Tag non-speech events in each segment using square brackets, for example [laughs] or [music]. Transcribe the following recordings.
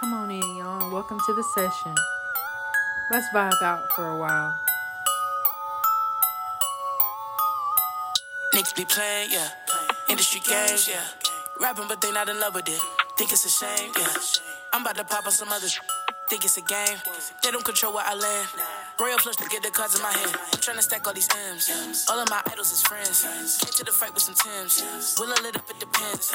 Come on in, y'all, welcome to the session. Let's vibe out for a while. Niggas be playing, yeah. Industry games, yeah. Rapping, but they not in love with it. Think it's a shame, yeah. I'm about to pop on some others. Think it's a game. They don't control where I land. Royal flush to get the cards in my hand. I'm trying to stack all these M's. All of my idols is friends. Came to the fight with some Tims. Will I lit up, it depends.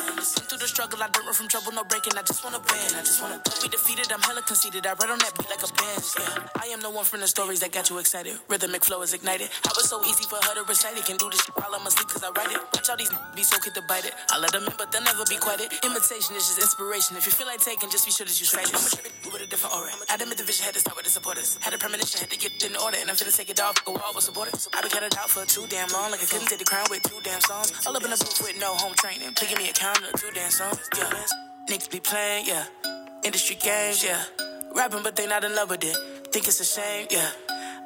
Through the struggle, I don't run from trouble, no breaking. I just wanna win. I just wanna be defeated. I'm hella conceited. I read on that beat like a band. Yeah. I am the one from the stories that got you excited. Rhythmic flow is ignited. I was so easy for her to recite it. Can do this while I'm asleep cause I write it. Watch all these be so quick to bite it. I let them in, but they'll never be quiet. Imitation is just inspiration. If you feel like taking, just be sure that you strike it. I'm a different aura. I admit the vision had to start with the supporters. Had a premonition, had to get in order. And I'm finna take it off, go all with supporters. I been counted out for too damn long. Like I couldn't take the crown with two damn songs. All up in the booth with no home training. Give me a count of two damn songs. Yeah. Niggas be playing, yeah. Industry games, yeah. Rapping, but they not in love with it. Think it's a shame, yeah.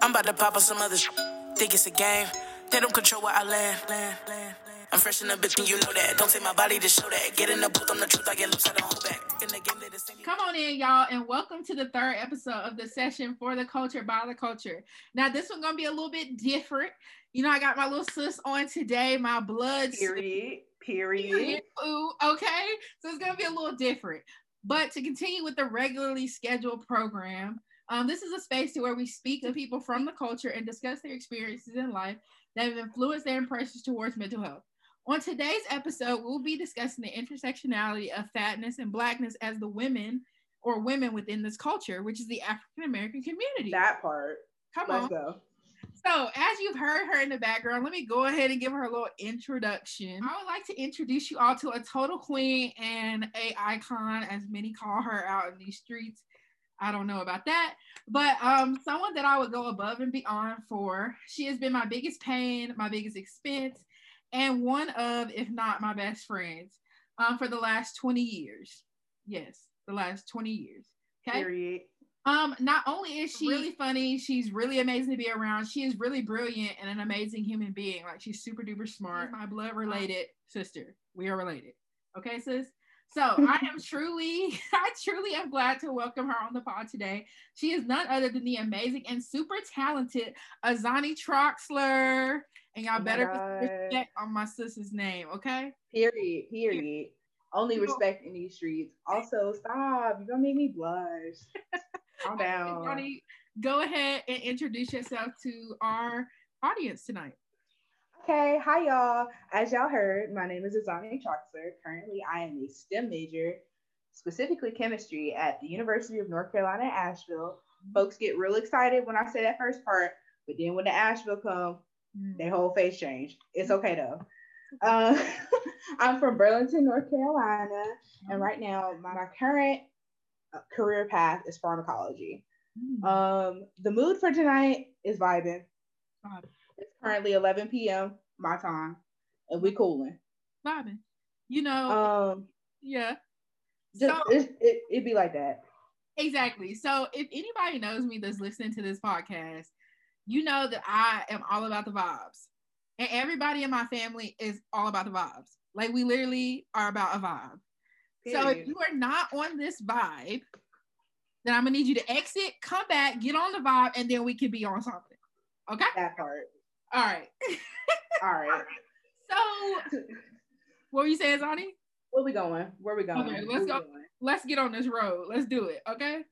I'm about to pop on some other others. Think it's a game. They don't control where I land. land, land, land. I'm fresh in the bitch, and you know that. Don't take my body to show that. Get in the booth on the truth, I get loose, I don't hold back. In the game, they the same. Come on in, y'all, and welcome to the third episode of the session for the culture by the culture. Now, this one's gonna be a little bit different. You know, I got my little sis on today, my blood. sis. Period. Period. Period. [laughs] Ooh, okay. So it's gonna be a little different. But to continue with the regularly scheduled program, um, this is a space to where we speak to people from the culture and discuss their experiences in life that have influenced their impressions towards mental health. On today's episode, we'll be discussing the intersectionality of fatness and blackness as the women or women within this culture, which is the African American community. That part. Come Let's on. go. So, as you've heard her in the background, let me go ahead and give her a little introduction. I would like to introduce you all to a total queen and a icon, as many call her out in these streets. I don't know about that, but um, someone that I would go above and beyond for. She has been my biggest pain, my biggest expense, and one of, if not my best friends, um, for the last 20 years. Yes, the last 20 years. Okay. Period. Um, not only is she really funny, she's really amazing to be around. She is really brilliant and an amazing human being. Like she's super duper smart. My blood related sister. We are related. Okay, sis. So [laughs] I am truly, [laughs] I truly am glad to welcome her on the pod today. She is none other than the amazing and super talented A'Zane Troxler. And y'all Oh better respect on my sister's name, okay? Period. Period. Only respect in these streets. Also, stop. You're gonna make me blush. [laughs] Calm down. Azani, go ahead and introduce yourself to our audience tonight. Okay, hi y'all. As y'all heard, my name is A'Zane Troxler. Currently, I am a STEM major, specifically chemistry at the University of North Carolina Asheville. Folks get real excited when I say that first part, but then when the Asheville come, their whole face change. It's okay though. [laughs] Uh, [laughs] I'm from Burlington, North Carolina, and right now my, my current uh, career path is pharmacology. Mm. Um, the mood for tonight is vibing. Vibing. It's currently 11 p.m. my time, and we cooling. vibing. You know, Um, yeah, just, So- it, it it be like that. exactly. So if anybody knows me that's listening to this podcast, you know that I am all about the vibes. And everybody in my family is all about the vibes. Like we literally are about a vibe. So if you are not on this vibe, then I'm gonna need you to exit, come back, get on the vibe, and then we can be on something. Okay? that part. All right. [laughs] All right. So what were you saying, Zani? Where we going? Where we going? Okay, let's Where go. going? let's get on this road. Let's do it. Okay.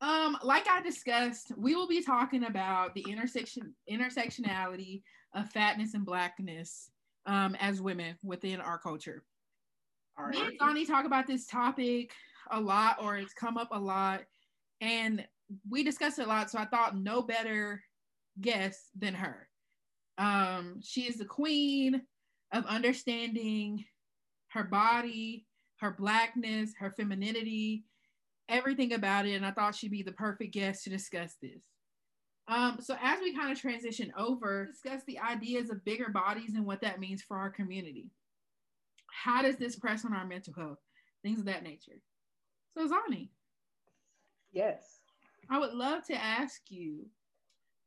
Um, like I discussed, we will be talking about the intersection intersectionality of fatness and blackness um, as women within our culture. All Me and Donnie talk about this topic a lot, or it's come up a lot, and we discuss it a lot. So I thought no better guest than her. Um, she is the queen of understanding her body, her blackness, her femininity, everything about it. And I thought she'd be the perfect guest to discuss this. Um, so as we kind of transition over, discuss the ideas of bigger bodies and what that means for our community. How does this press on our mental health? Things of that nature. So Zani, Yes. I would love to ask you,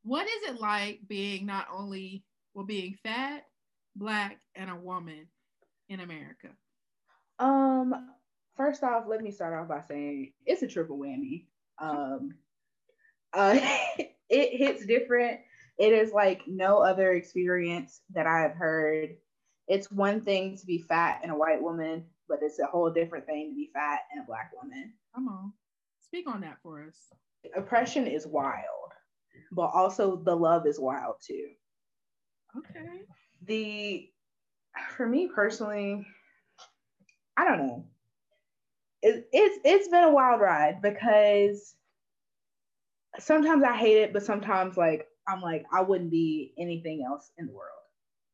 what is it like being not only well being fat, black, and a woman in America? Um, first off, let me start off by saying it's a triple whammy. Um, [laughs] uh, [laughs] it hits different. It is like no other experience that I have heard. It's one thing to be fat and a white woman, but it's a whole different thing to be fat and a black woman. Come on, speak on that for us. Oppression is wild, but also the love is wild too. Okay. The for me personally, I don't know. It, it's it's been a wild ride because sometimes I hate it, but sometimes like I'm like I wouldn't be anything else in the world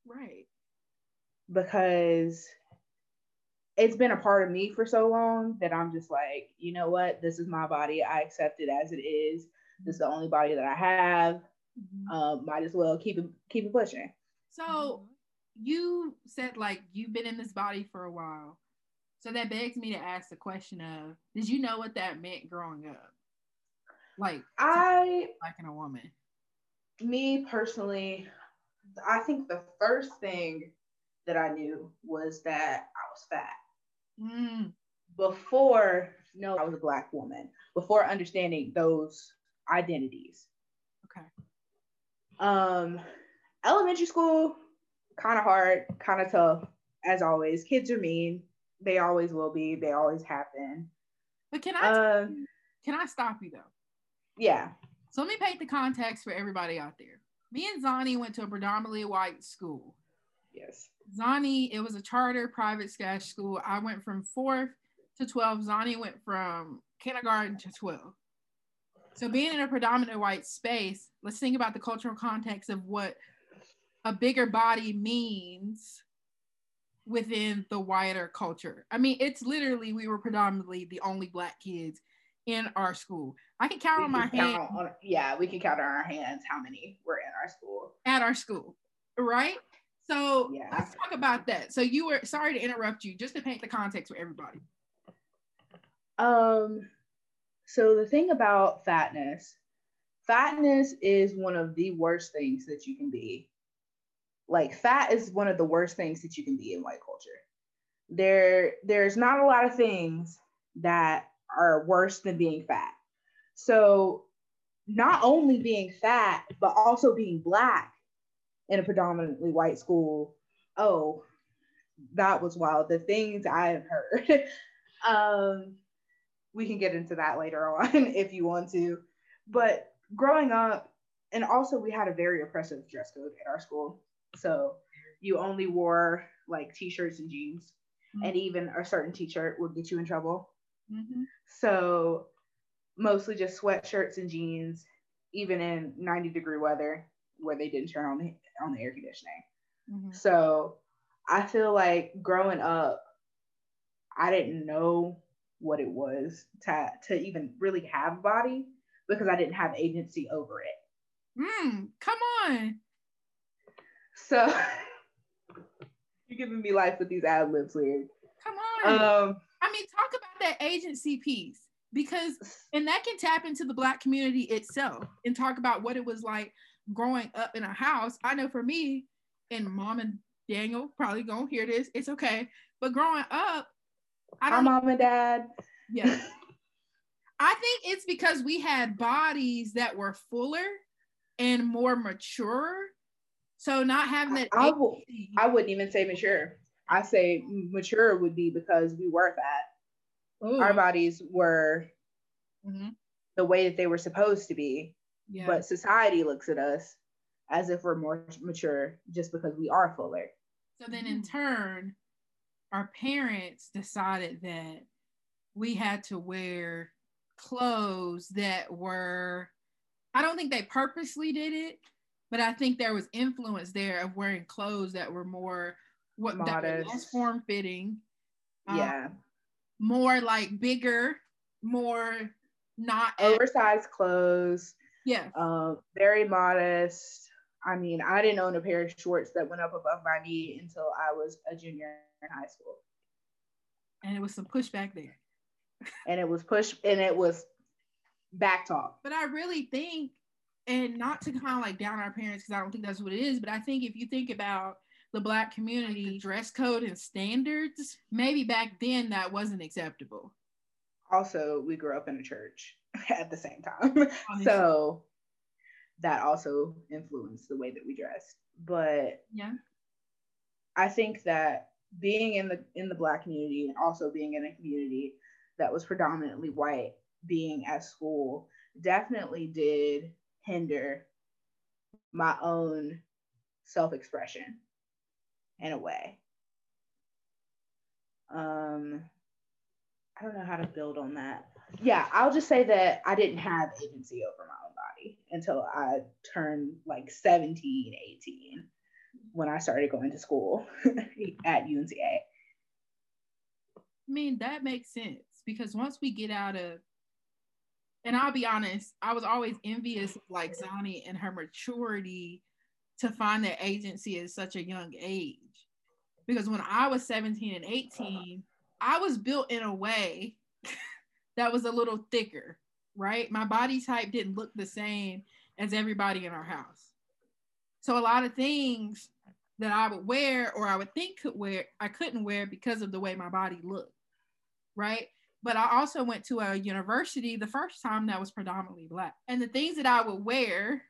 Right. because it's been a part of me for so long that I'm just like, you know what? This is my body. I accept it as it is. This is the only body that I have. Mhm. Um, might as well keep it keep it pushing. So you said like you've been in this body for a while. So that begs me to ask the question of did you know what that meant growing up? Like I liking a woman. me personally, I think the first thing that I knew was that I was fat. Mm, Before no, I was a black woman. Before understanding those identities. okay. Um, elementary school, kind of hard, kind of tough, as always. Kids are mean. They always will be. They always happen. But can I Um, can I stop you though? yeah. So let me paint the context for everybody out there. Me and Zani went to a predominantly white school. Yes. Zani, it was a charter private slash school. I went from fourth to 12. Zani went from kindergarten to 12. So being in a predominantly white space, let's think about the cultural context of what a bigger body means within the wider culture. I mean, it's literally we were predominantly the only black kids in our school. I can count We on my hand on- yeah, we can count on our hands how many were in our school. at our school, right? So Yeah. let's talk about that. So you were sorry to interrupt you, just to paint the context for everybody. Um, so the thing about fatness, fatness is one of the worst things that you can be. Like fat is one of the worst things that you can be in white culture. There, there's not a lot of things that are worse than being fat. So not only being fat, but also being black in a predominantly white school. Oh, that was wild. The things I have heard. [laughs] um, we can get into that later on [laughs] if you want to. But growing up, and also we had a very oppressive dress code at our school. So you only wore like t-shirts and jeans, and even a certain t-shirt would get you in trouble. Mhm. So mostly just sweatshirts and jeans, even in 90 degree weather where they didn't turn on the on the air conditioning. Mhm. So I feel like growing up, I didn't know what it was to to even really have a body because I didn't have agency over it. Mm, come on. So [laughs] you're giving me life with these ad libs, weird. Come on. Um, I mean, talk about that agency piece because, and that can tap into the Black community itself and talk about what it was like growing up in a house. I know for me, and mom and Daniel probably gonna hear this. It's okay. But growing up, I don't mom and dad. Yeah. [laughs] I think it's because we had bodies that were fuller and more mature. So not having that I, will, I wouldn't even say mature. I say mature would be because we were fat. Ooh. Our bodies were Mhm. the way that they were supposed to be. Yeah. but society looks at us as if we're more mature just because we are fuller. So then in turn, our parents decided that we had to wear clothes that were, I don't think they purposely did it, but I think there was influence there of wearing clothes that were more what that were less form fitting. yeah, More like bigger, more not oversized clothes, yeah. um, very modest. I mean, I didn't own a pair of shorts that went up above my knee until I was a junior in high school, And it was some pushback there. and it was push and it was back talk. But I really think, and not to kind of like down our parents, because I don't think that's what it is, but I think if you think about the black community dress code and standards, maybe back then that wasn't acceptable. Also, we grew up in a church [laughs] at the same time. so that also influenced the way that we dressed. But yeah. I think that being in the in the black community and also being in a community that was predominantly white being at school definitely did hinder my own self-expression in a way um i don't know how to build on that yeah i'll just say that i didn't have agency over my own body until i turned like 17 18 when I started going to school [laughs] at UNCA. I mean, that makes sense because once we get out of, and I'll be honest, I was always envious of like Zani and her maturity to find that agency at such a young age. Because when I was 17 and 18, I was built in a way [laughs] that was a little thicker, right? My body type didn't look the same as everybody in our house. So a lot of things that I would wear or I would think could wear, I couldn't wear because of the way my body looked. Right. But I also went to a university the first time that was predominantly black. And the things that I would wear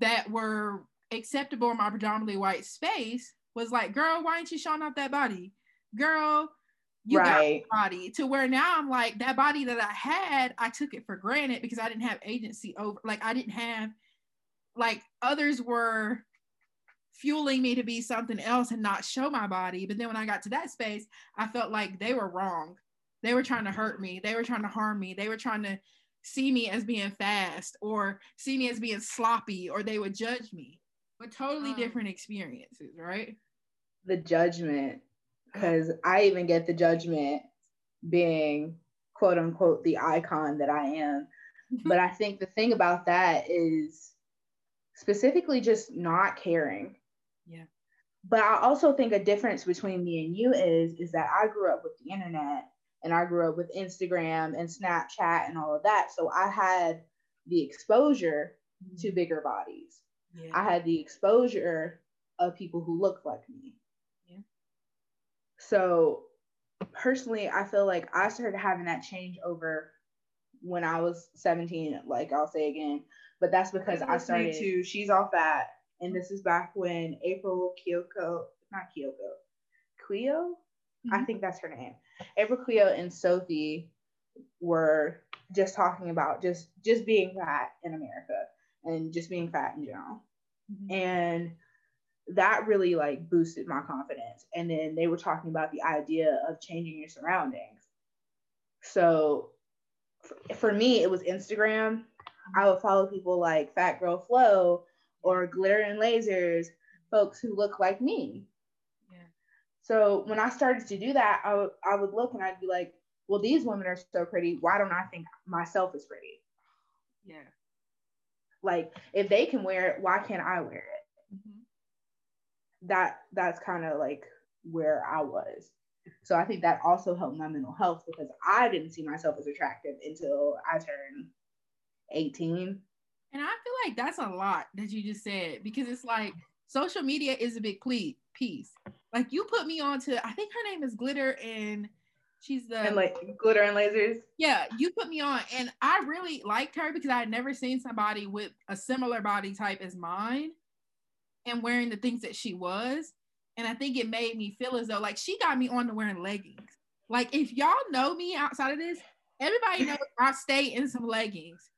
that were acceptable in my predominantly white space was like, girl, why ain't you showing off that body? Girl, you right. got body to where now I'm like that body that I had, I took it for granted because I didn't have agency over like I didn't have like others were fueling me to be something else and not show my body. But then when I got to that space, I felt like they were wrong. They were trying to hurt me. They were trying to harm me. They were trying to see me as being fast or see me as being sloppy or they would judge me. But totally um, different experiences, right? The judgment, because I even get the judgment being quote unquote the icon that I am. [laughs] but I think the thing about that is specifically just not caring yeah. But I also think a difference between me and you is is that I grew up with the internet and I grew up with Instagram and Snapchat and all of that. So I had the exposure mm-hmm. to bigger bodies. Yeah. I had the exposure of people who looked like me. Yeah. So personally, I feel like I started having that change over when I was 17, like I'll say again. But that's because I started to she's all fat and this is back when April Kyoko, not Kyoko, Cleo, mm-hmm. I think that's her name. April Cleo and Sophie were just talking about just just being fat in America and just being fat in general. Mm-hmm. And that really like boosted my confidence. And then they were talking about the idea of changing your surroundings. So for, for me, it was Instagram. I would follow people like Fat Girl Flow or Glitter and Lazers folks who look like me. So when I started to do that, I, w- I would look and I'd be like, well, these women are so pretty. Why don't I think myself is pretty? Yeah. Like if they can wear it, why can't I wear it? Mm-hmm. That that's kind of like where I was. So I think that also helped my mental health because I didn't see myself as attractive until I turned 18. And I feel like that's a lot that you just said because it's like social media is a big ple- piece. Like you put me on to, I think her name is Glitter and she's the and like Glitter and Lazers. Yeah, you put me on, and I really liked her because I had never seen somebody with a similar body type as mine and wearing the things that she was. And I think it made me feel as though like she got me on to wearing leggings. Like if y'all know me outside of this, everybody knows I stay in some leggings.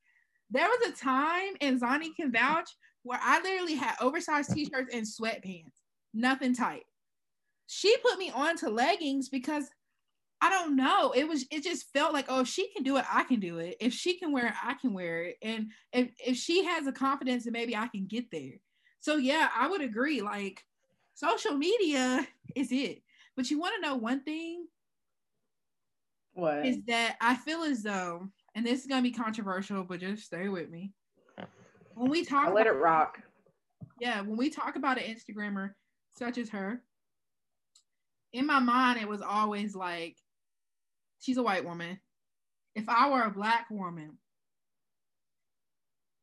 There was a time, and Zani can vouch, where I literally had oversized t-shirts and sweatpants, nothing tight. She put me on to leggings because I don't know. It was it just felt like, oh, if she can do it, I can do it. If she can wear it, I can wear it. And if, if she has the confidence, then maybe I can get there. So yeah, I would agree. Like social media is it. But you want to know one thing? What is that I feel as though and this is gonna be controversial, but just stay with me. When we talk, I'll let it rock. Yeah, when we talk about an Instagrammer such as her, in my mind it was always like, she's a white woman. If I were a black woman,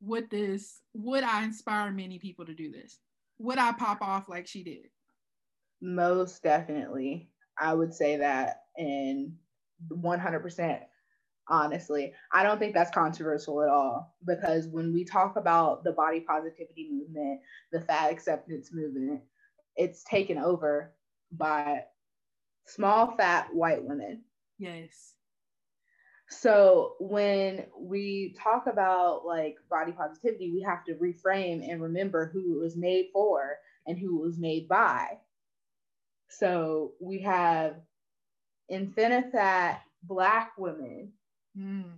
would this would I inspire many people to do this? Would I pop off like she did? Most definitely. I would say that in 100% honestly. I don't think that's controversial at all because when we talk about the body positivity movement, the fat acceptance movement, it's taken over by small fat white women. Yes. So when we talk about like body positivity, we have to reframe and remember who it was made for and who it was made by. So we have infinifat black women mm.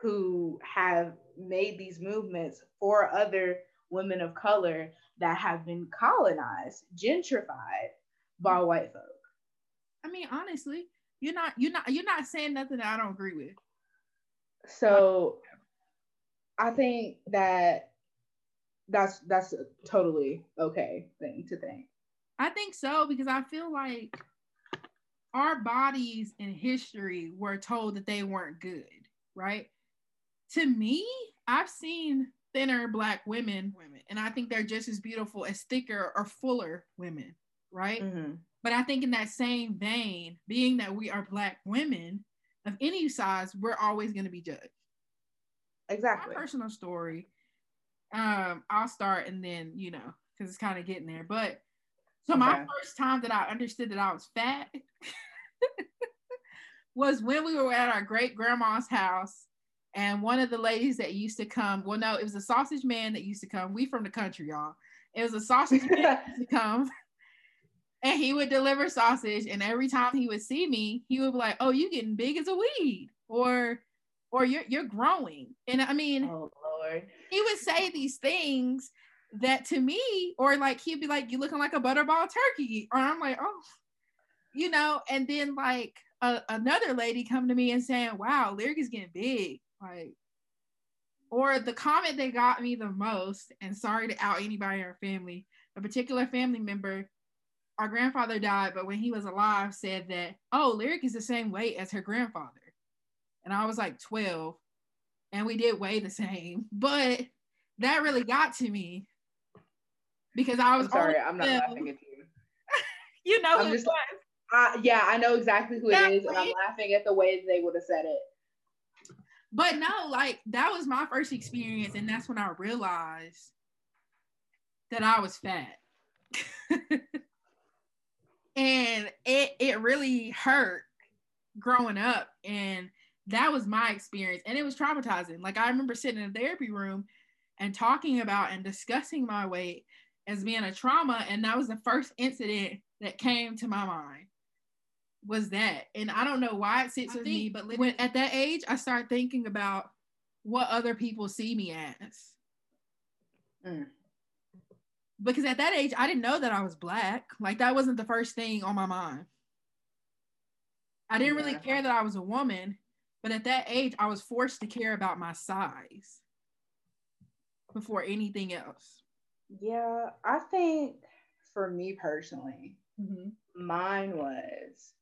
who have made these movements for other women of color that have been colonized, gentrified by white folk. I mean, honestly, you're not you're not you're not saying nothing that I don't agree with. So I think that that's that's a totally okay thing to think. I think so because I feel like our bodies in history were told that they weren't good, right? To me, I've seen thinner black women, women, and I think they're just as beautiful as thicker or fuller women, right? Mm-hmm. But I think in that same vein, being that we are black women of any size, we're always going to be judged. Exactly. My personal story. Um, I'll start and then you know because it's kind of getting there. But so my okay. first time that I understood that I was fat [laughs] was when we were at our great grandma's house. And one of the ladies that used to come, well, no, it was a sausage man that used to come. We from the country, y'all. It was a sausage man that used to come. And he would deliver sausage. And every time he would see me, he would be like, Oh, you getting big as a weed. Or or you're you're growing. And I mean, oh Lord. He would say these things that to me, or like he'd be like, You looking like a butterball turkey. Or I'm like, oh, you know, and then like another lady come to me and saying, "Wow, lyric is getting big." Like, or the comment that got me the most, and sorry to out anybody in our family, a particular family member, our grandfather died, but when he was alive, said that, "Oh, lyric is the same weight as her grandfather," and I was like twelve, and we did weigh the same, [laughs] but that really got to me because I was I'm sorry, I'm not laughing at you. [laughs] you know, I'm just, uh, yeah, I know exactly who it is, and I'm laughing at the way they would have said it. But no, like that was my first experience, and that's when I realized that I was fat. [laughs] and it it really hurt growing up and that was my experience and it was traumatizing like i remember sitting in a therapy room and talking about and discussing my weight as being a trauma and that was the first incident that came to my mind was that. And I don't know why it sits I with me, but when at that age, I started thinking about what other people see me as. Mm. Because at that age, I didn't know that I was black. Like that wasn't the first thing on my mind. I didn't yeah. really care that I was a woman, but at that age, I was forced to care about my size before anything else. Yeah, I think for me personally, mm-hmm. mine was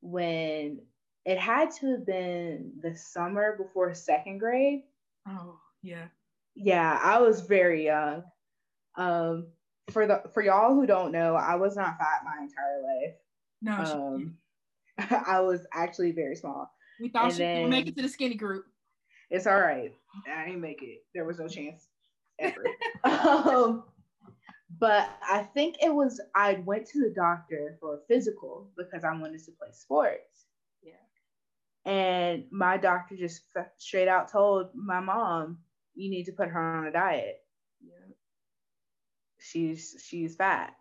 when it had to have been the summer before second grade. Oh, yeah. Yeah, I was very young. Um, for the for y'all who don't know, I was not fat my entire life. No, um, [laughs] I was actually very small. We thought she would make it to the skinny group. It's all right. I didn't make it. There was no chance ever. [laughs] um, but I think it was I went to the doctor for a physical because I wanted to play sports. Yeah. And my doctor just straight out told my mom, "You need to put her on a diet." She's she's fat.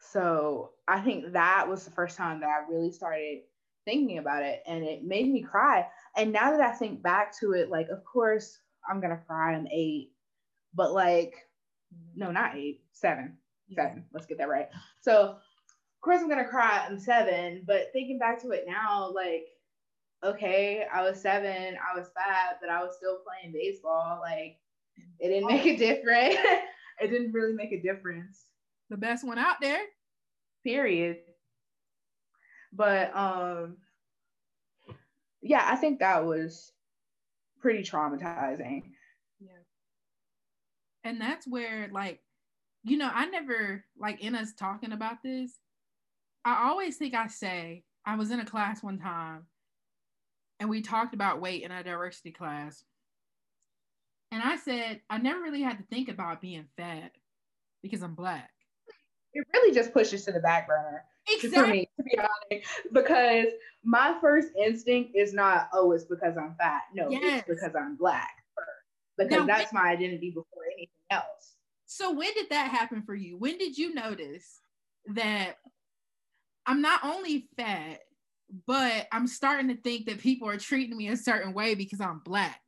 So I think that was the first time that I really started thinking about it, and it made me cry. And now that I think back to it, like, of course I'm gonna cry. I'm eight, but like no, not eight, seven, seven. Let's get that right. So, of course, I'm gonna cry. I'm seven, but thinking back to it now, like, okay, I was seven, I was fat, but I was still playing baseball. Like, it didn't make a difference. [laughs] it didn't really make a difference. The best one out there. Period. But um, yeah, I think that was pretty traumatizing Yeah. and that's where like you know, I never like in us talking about this. I always think I say I was in a class one time and we talked about weight in a diversity class. And I said, I never really had to think about being fat because I'm black. It really just pushes to the back burner. Exactly. For me, to be honest, because my first instinct is not, oh, it's because I'm fat. No, Yes. it's because I'm black. Because Now, that's my identity before anything else. So when did that happen for you? When did you notice that I'm not only fat, but I'm starting to think that people are treating me a certain way because I'm black?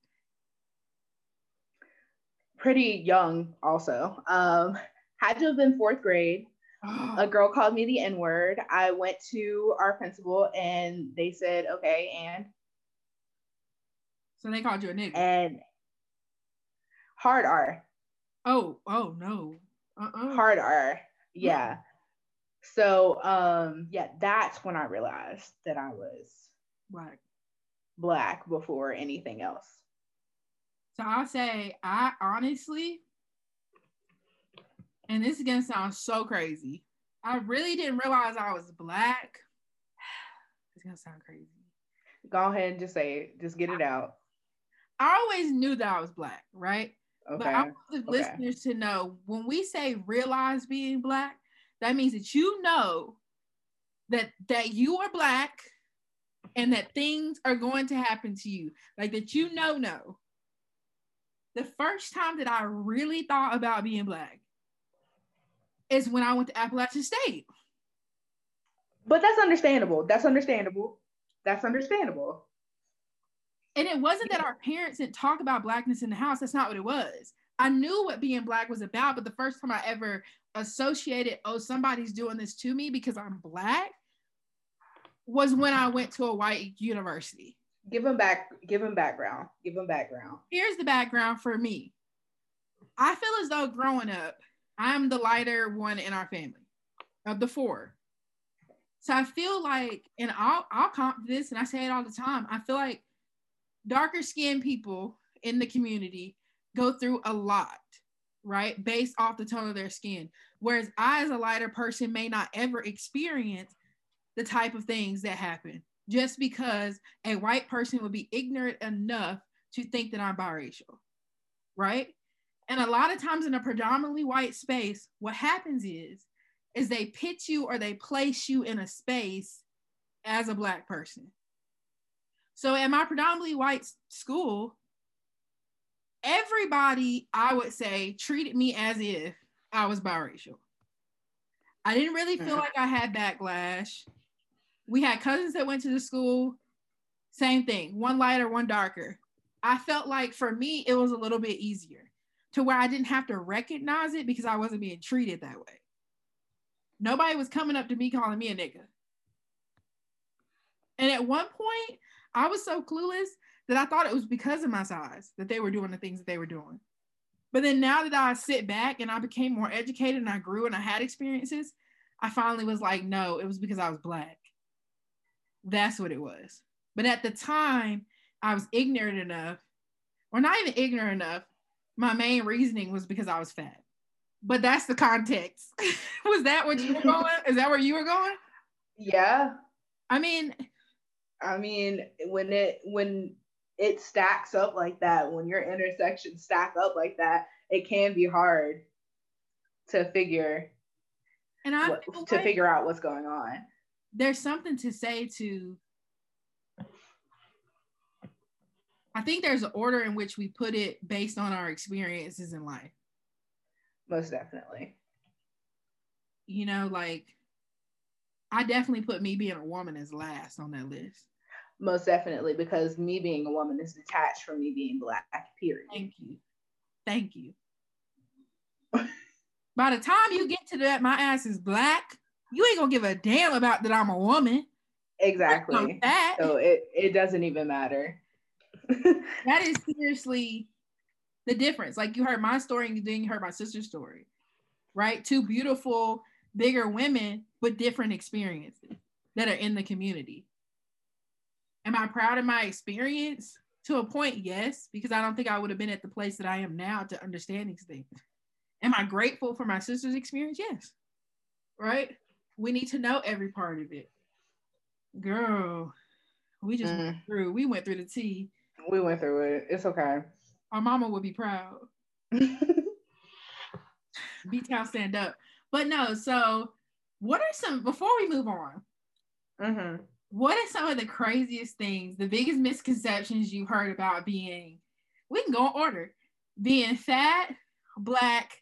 Pretty young, also. Um, had to have been fourth grade. a [gasps] girl called me the N word. I went to our principal and they said, okay, and so they called you a nigga. and hard R, oh, oh no. Uh-uh. hard R, yeah. So um, yeah, that's when I realized that I was Black. black before anything else. So I'll say I honestly, and this is gonna sound so crazy. I really didn't realize I was black. [sighs] It's gonna sound crazy. Go ahead and just say it. Just get it out. I always knew that I was black, right? Okay. But I want the okay. listeners to know when we say realize being black, that means that you know that that you are black and that things are going to happen to you. Like that you know no. The first time that I really thought about being black is when I went to Appalachian State. But that's understandable. That's understandable. That's understandable. And it wasn't that our parents didn't talk about blackness in the house. That's not what it was. I knew what being black was about, but the first time I ever associated, oh, somebody's doing this to me because I'm black, was when I went to a white university. Give him back. Give him background. Give him background. Here's the background for me. I feel as though growing up, I'm the lighter one in our family of the four. So I feel like, and I'll I'll comp this, and I say it all the time. I feel like darker skinned people in the community go through a lot, right? Based off the tone of their skin. Whereas I, as a lighter person, may not ever experience the type of things that happen just because a white person would be ignorant enough to think that I'm biracial, right? And a lot of times in a predominantly white space, what happens is, is they pitch you or they place you in a space as a black person. So at my predominantly white school, everybody I would say treated me as if I was biracial. I didn't really feel Mhm. like I had backlash. We had cousins that went to the school, same thing, one lighter, one darker. I felt like for me, it was a little bit easier to where I didn't have to recognize it because I wasn't being treated that way. Nobody was coming up to me calling me a nigga. And at one point, I was so clueless that I thought it was because of my size that they were doing the things that they were doing. But then now that I sit back and I became more educated and I grew and I had experiences, I finally was like, no, it was because I was black. That's what it was. But at the time, I was ignorant enough, or not even ignorant enough. My main reasoning was because I was fat. But that's the context. [laughs] was that what you were [laughs] going? Is that where you were going? Yeah. I mean, I mean, when it when it stacks up like that, when your intersections stack up like that, it can be hard to figure and I what, to like figure out what's going on. There's something to say to I think there's an order in which we put it based on our experiences in life. Most definitely. You know, like I definitely put me being a woman as last on that list. Most definitely, because me being a woman is detached from me being black, period. Thank you. Thank you. [laughs] By the time you get to that, my ass is black. You ain't gonna give a damn about that I'm a woman. Exactly. I'm. So it, it doesn't even matter. [laughs] that is seriously the difference. Like you heard my story and then you heard my sister's story, right? Two beautiful, bigger women with different experiences that are in the community. Am I proud of my experience? To a point, yes, because I don't think I would have been at the place that I am now to understand these things. Am I grateful for my sister's experience? Yes. Right? We need to know every part of it. Girl, we just Mm. went through. We went through the tea. We went through it. It's okay. Our mama would be proud. [laughs] B Town stand up. But no, so what are some before we move on? hmm What are some of the craziest things, the biggest misconceptions you've heard about being? We can go in order. Being fat, black,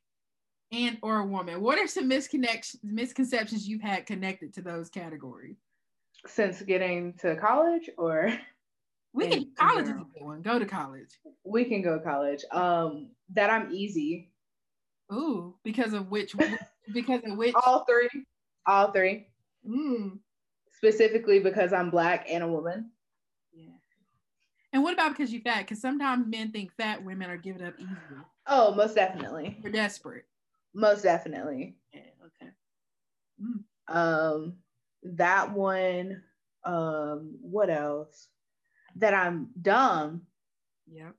and or a woman. What are some misconnections, misconceptions you've had connected to those categories? Since getting to college, or [laughs] We In- can college is a good one. Go to college. we can go college. Um, that I'm easy. Ooh, because of which? [laughs] because of which? All three. All three. Mm, Specifically because I'm black and a woman. yeah. And what about because you fat? Because sometimes men think fat women are giving up easily. Oh, most definitely. They're desperate. Most definitely. Yeah. Okay. Um, that one. Um, what else? That I'm dumb Yeah.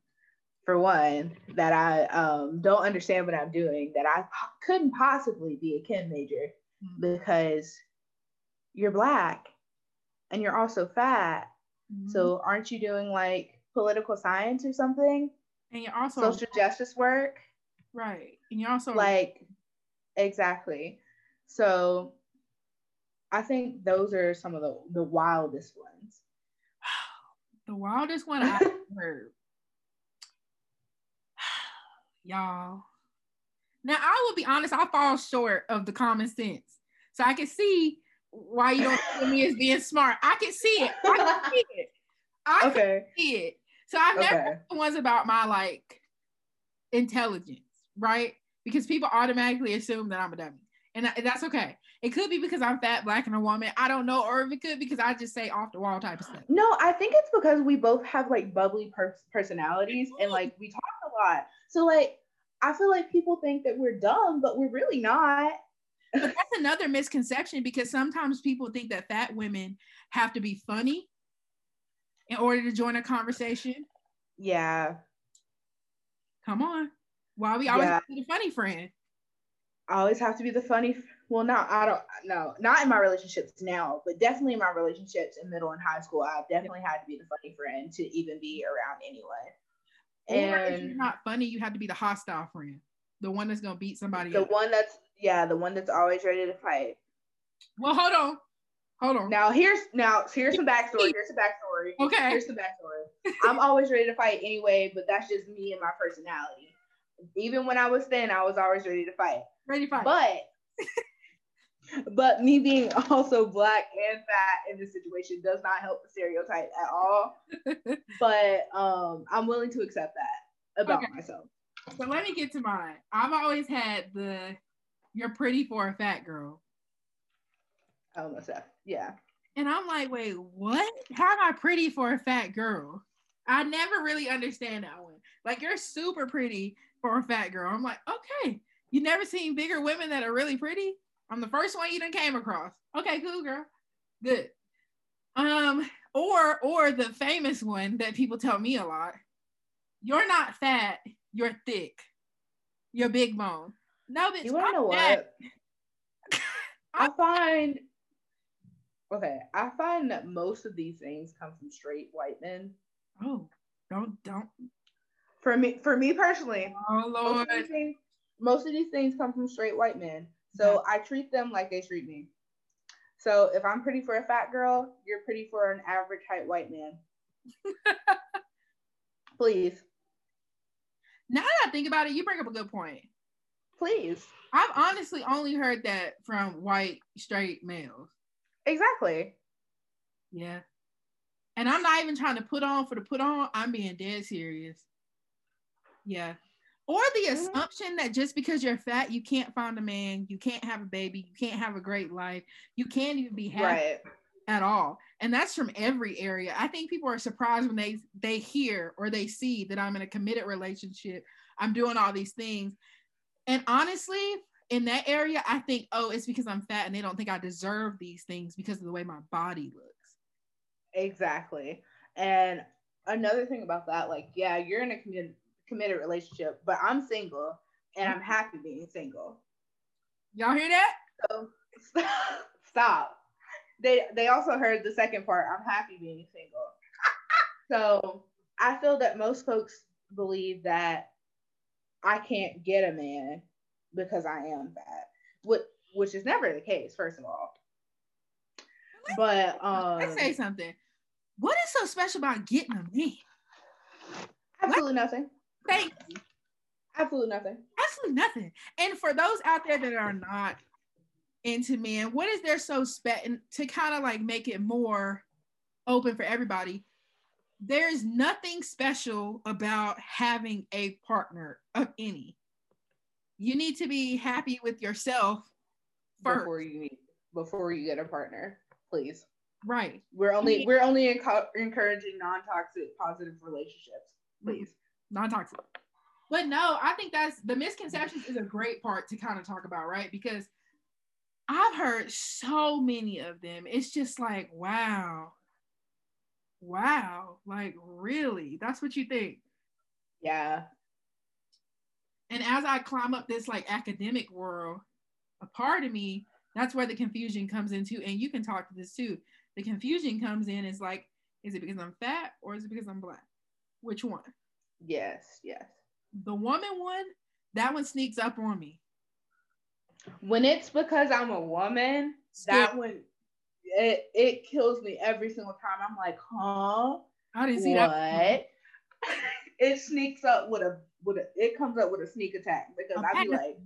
for one. That I um don't understand what I'm doing. That I po- couldn't possibly be a chem major Mm. because you're black and you're also fat. Mhm. So aren't you doing like political science or something? and you're also Social justice work? right. And you're also like exactly so i think those are some of the the wildest ones [sighs] the wildest one I've [laughs] heard. [sighs] Y'all. Now I will be honest, I fall short of the common sense. So I can see why you don't see me as being smart. I can see it. I can [laughs] see it. I can okay see it. So I've never okay the ones about my like intelligence, right? Because people automatically assume that I'm a dummy. And that's okay. It could be because I'm fat, black, and a woman. I don't know. Or if it could because I just say off the wall type of stuff. no i think it's because we both have like bubbly per- personalities and like we talk a lot so like i feel like people think that we're dumb but we're really not But that's another misconception because sometimes people think that fat women have to be funny in order to join a conversation. yeah Come on. Why we always Yeah. be the funny friend? I always have to be the funny. Well, not I don't. No, not in my relationships now, but definitely in my relationships in middle and high school. I've definitely had to be the funny friend to even be around anyway. or if you're not funny, you have to be the hostile friend, the one that's gonna beat somebody the up. one that's yeah, the one that's always ready to fight. Well, hold on. Hold on. Now here's now here's some backstory. Here's some backstory. okay. Here's some backstory. [laughs] I'm always ready to fight anyway, but that's just me and my personality. Even when I was thin, I was always ready to fight. Ready to fight. But [laughs] but me being [laughs] also black and fat in this situation does not help the stereotype at all. [laughs] but um I'm willing to accept that about Okay. myself. so let me get to mine. I've always had the you're pretty for a fat girl. I Oh myself. Yeah. And I'm like, wait, what? How am I pretty for a fat girl? I never really understand that one. Like, you're super pretty for a fat girl. I'm like, okay. You never seen bigger women that are really pretty? I'm the first one you done came across. Okay, cool, girl. Good. Um, or or the famous one that people tell me a lot. You're not fat, you're thick. You're big bone. No, bitch. You wanna I'm know fat. what? [laughs] I find okay, I find that most of these things come from straight white men. Oh, don't don't. For me for me personally, Oh most of, these things, most of these things come from straight white men. So I treat them like they treat me. So if I'm pretty for a fat girl, you're pretty for an average height white man. [laughs] please, Now that I think about it, you bring up a good point. please. I've honestly only heard that from white straight males. Exactly. Yeah. And I'm not even trying to put on for the put on. I'm being dead serious. Yeah. Or the assumption that just because you're fat, you can't find a man, you can't have a baby, you can't have a great life, you can't even be happy Right. at all. And that's from every area. I think people are surprised when they they hear or they see that I'm in a committed relationship. I'm doing all these things. And honestly, in that area, I think, oh, it's because I'm fat and they don't think I deserve these things because of the way my body looks. Exactly. And another thing about that, like, yeah, you're in a committed committed relationship, but I'm single. and I'm happy being single. Y'all hear that? So [laughs] stop. They they also heard the second part. I'm happy being single. [laughs] so I feel that most folks believe that I can't get a man because I am fat, which which is never the case. First of all, but um, Let's say something. What is so special about getting a man? absolutely nothing. Thank you. Absolutely nothing. absolutely nothing. And for those out there that are not into men, what is there so special to kind of like make it more open for everybody? There's nothing special about having a partner of any. You need to be happy with yourself first. Before you need, before you get a partner, please. right. We're only we're only enco- encouraging non-toxic positive relationships. Please. Non-toxic. But no, I think that's the misconceptions is a great part to kind of talk about, right? Because I've heard so many of them. It's just like, wow. Wow. Like really? That's what you think. Yeah. And as I climb up this like academic world, a part of me, that's where the confusion comes into. And you can talk to this too. The confusion comes in is like, is it because I'm fat or is it because I'm black? Which one? Yes. Yes. The woman one, that one sneaks up on me. When it's because I'm a woman, that one it it kills me every single time. I'm like, huh? I didn't see what? that. [laughs] it sneaks up with a with a it comes up with a sneak attack because I'd be like,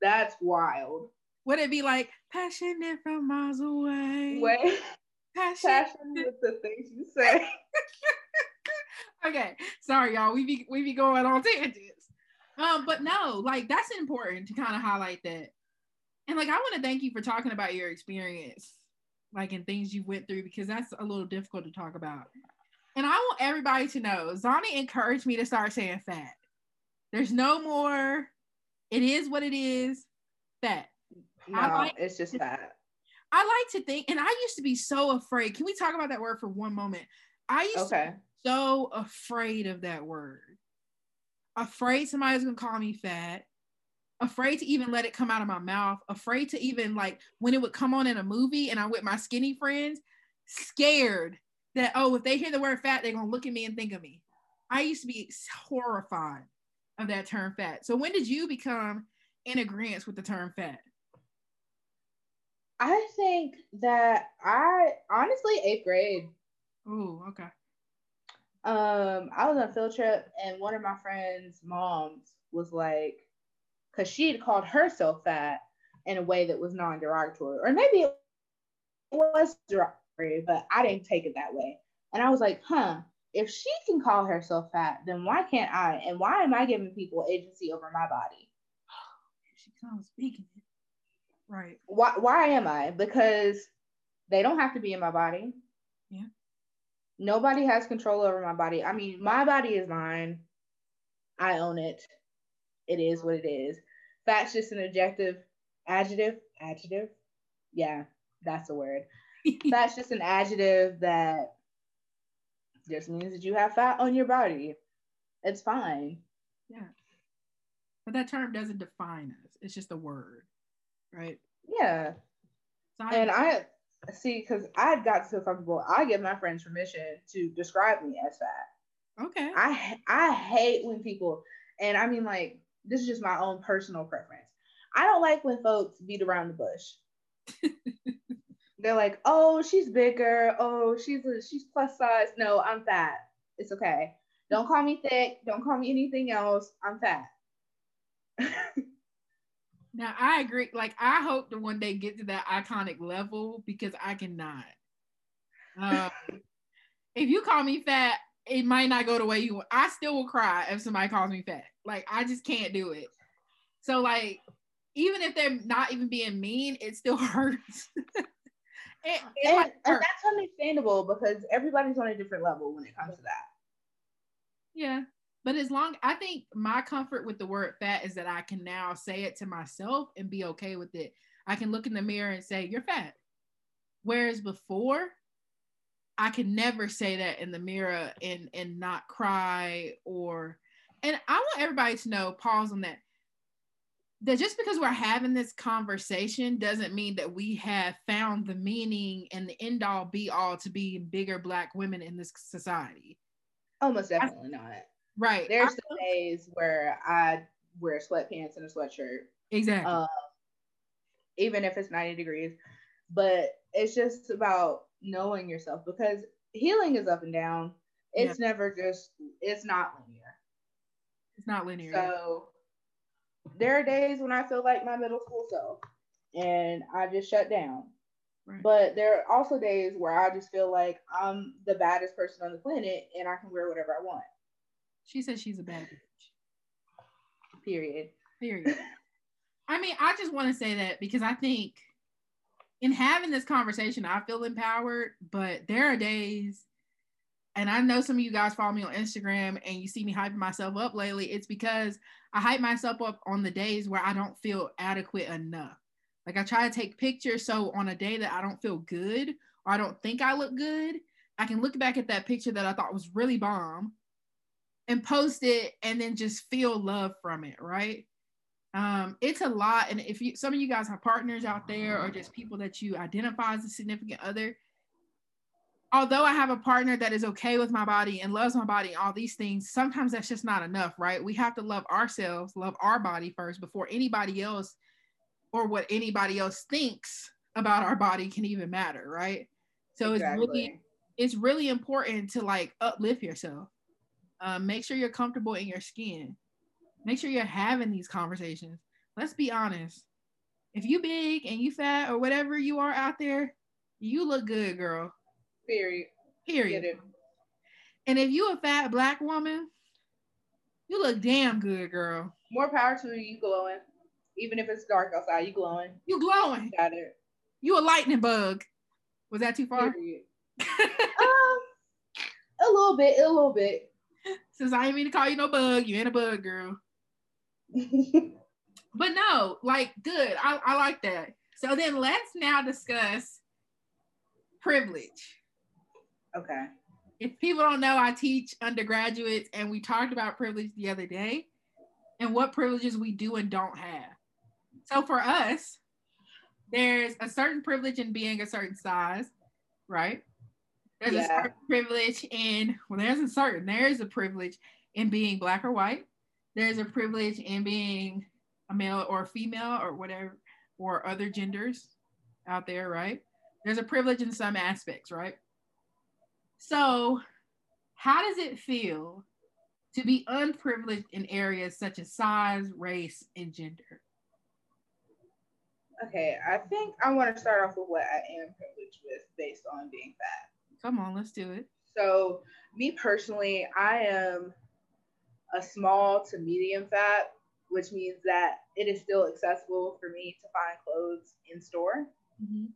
that's wild. Would it be like passionate from miles away? Wait, Passion. passion with the things you say. [laughs] Okay, sorry y'all. We be we be going on tangents. Um, but no, like that's important to kind of highlight that. And like I want to thank you for talking about your experience, like and things you went through because that's a little difficult to talk about. And I want everybody to know, Zani encouraged me to start saying fat. There's no more. It is what it is. Fat. No, like- it's just that. I like to think, and I used to be so afraid. Can we talk about that word for one moment? I used to Okay. be so afraid of that word. Afraid somebody's gonna call me fat. Afraid to even let it come out of my mouth. Afraid to even like when it would come on in a movie and I'm with my skinny friends, scared that oh, if they hear the word fat, they're gonna look at me and think of me. I used to be horrified of that term fat. So when did you become in agreement with the term fat? I think that I honestly eighth grade. Oh, okay. Um, I was on a field trip and one of my friends' moms was like, because she had called herself fat in a way that was non-derogatory, or maybe it was derogatory, but I didn't take it that way. And I was like, huh, if she can call herself fat, then why can't I? And why am I giving people agency over my body? She comes speaking it. Right. Why why am I? Because they don't have to be in my body. Yeah. Nobody has control over my body. I mean, my body is mine. I own it. It is what it is. Fat's just an adjective, adjective, adjective. Yeah, that's a word. [laughs] Fat's just an adjective that just means that you have fat on your body. It's fine. Yeah. But that term doesn't define us. It's just a word. Right. Yeah. So And I see because I got so comfortable. I give my friends permission to describe me as fat. okay. I I hate when people, and I mean like this is just my own personal preference. I don't like when folks beat around the bush. [laughs] They're like, oh, she's bigger. Oh, she's a, she's plus size. No, I'm fat. It's okay. Don't call me thick. Don't call me anything else. I'm fat. [laughs] Now I agree. Like I hope to one day get to that iconic level because I cannot. Um, [laughs] if you call me fat, it might not go the way you want. I still will cry if somebody calls me fat. Like I just can't do it. So like, even if they're not even being mean, it still [laughs] hurts. it, it and, like and hurts. that's understandable because everybody's on a different level when it comes to that. Yeah. But as long I think my comfort with the word fat is that I can now say it to myself and be okay with it. I can look in the mirror and say, You're fat. Whereas before, I could never say that in the mirror and and not cry or and I want everybody to know, pause on that. that just because we're having this conversation doesn't mean that we have found the meaning and the end all be all to be bigger black women in this society. Almost definitely not. Right. There's I- some days where I wear sweatpants and a sweatshirt, exactly. um, even if it's 90 degrees. But it's just about knowing yourself because healing is up and down. It's never just, it's not linear. it's not linear. So there are days when I feel like my middle school self and I just shut down. Right. But there are also days where I just feel like I'm the baddest person on the planet and I can wear whatever I want. She says she's a bad bitch. Period. Period. I mean, I just want to say that because I think in having this conversation, I feel empowered, but there are days, and I know some of you guys follow me on Instagram and you see me hyping myself up lately. It's because I hype myself up on the days where I don't feel adequate enough. Like I try to take pictures so on a day that I don't feel good or I don't think I look good, I can look back at that picture that I thought was really bomb and post it and then just feel love from it, right? Um, it's a lot. And if you some of you guys have partners out there or just people that you identify as a significant other, although I have a partner that is okay with my body and loves my body and all these things, sometimes that's just not enough, right? We have to love ourselves, love our body first before anybody else or what anybody else thinks about our body can even matter, right? So it's really it's really important to like uplift yourself. Um, make sure you're comfortable in your skin. Make sure you're having these conversations. Let's be honest. If you big and you fat or whatever you are out there, you look good, girl. period. Period. And if you a fat black woman, you look damn good, girl. More power to you, you glowing. Even if it's dark outside, you glowing. You glowing. Got it. You a lightning bug. Was that too far? [laughs] Um, a little bit, a little bit. [laughs] Since I ain't mean to call you no bug, you ain't a bug, girl. [laughs] But no, like good. I, I like that. So then let's now discuss privilege. okay. If people don't know, I teach undergraduates and we talked about privilege the other day and what privileges we do and don't have. So for us, there's a certain privilege in being a certain size, right? There's a certain privilege in, well, there's a certain, there is a privilege in being black or white. There's a privilege in being a male or a female or whatever, or other genders out there, right? There's a privilege in some aspects, right? So, how does it feel to be unprivileged in areas such as size, race, and gender? Okay. I think I want to start off with what I am privileged with based on being fat. Come on, let's do it. So, me personally, I am a small to medium fat, which means that it is still accessible for me to find clothes in store. Mhm.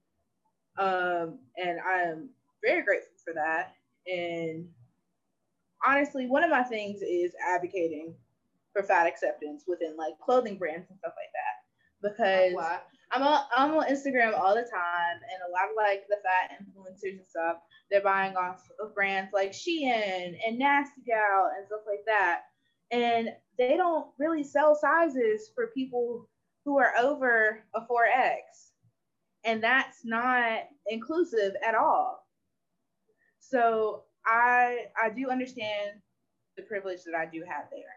Um, and I am very grateful for that. And honestly, one of my things is advocating for fat acceptance within like clothing brands and stuff like that. Because I'm on, I'm on Instagram all the time, and a lot of like the fat influencers and stuff, they're buying off of brands like Shein and Nasty Gal and stuff like that. And they don't really sell sizes for people who are over a 4X. And that's not inclusive at all. So I I do understand the privilege that I do have there.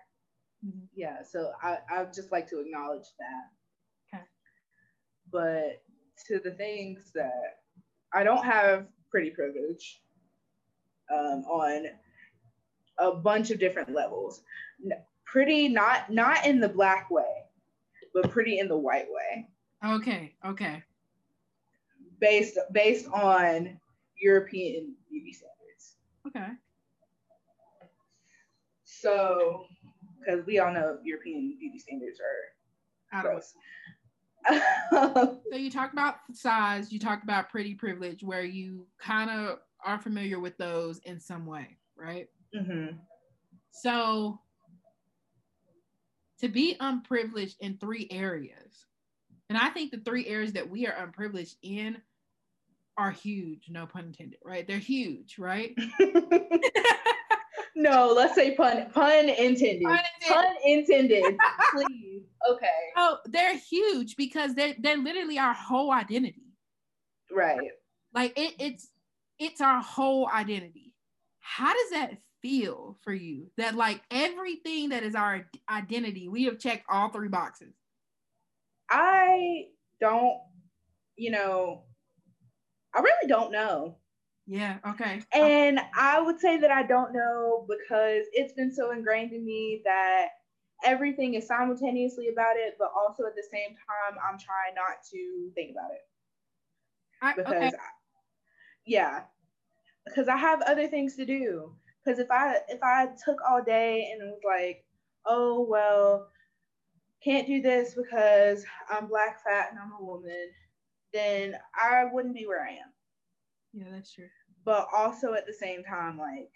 Mhm. Yeah, so I, I just like to acknowledge that. But to the things that I don't have pretty privilege um, on a bunch of different levels. Pretty not not in the black way, but pretty in the white way, Okay, okay. based based on European beauty standards. Okay. So, because we all know European beauty standards are Out of gross. [laughs] So you talked about size, you talked about pretty privilege, where you kind of are familiar with those in some way, right? hmm So to be unprivileged in three areas, and I think the three areas that we are unprivileged in are huge, no pun intended, right? They're huge, right? [laughs] [laughs] no, let's say pun pun intended. Pun Pun intended. [laughs] Please. Okay. Oh, they're huge because they're they're literally our whole identity. Right. Like it, it's it's our whole identity. How does that feel for you? That like everything that is our identity, we have checked all three boxes. I don't, you know, I really don't know. Yeah, okay. Oh. And I would say that I don't know because it's been so ingrained in me that everything is simultaneously about it, but also at the same time, I'm trying not to think about it. I, Because, okay. I, yeah, because I have other things to do. Because if I if I took all day and was like, oh well, can't do this because I'm black, fat, and I'm a woman, then I wouldn't be where I am Yeah, that's true. but also at the same time, like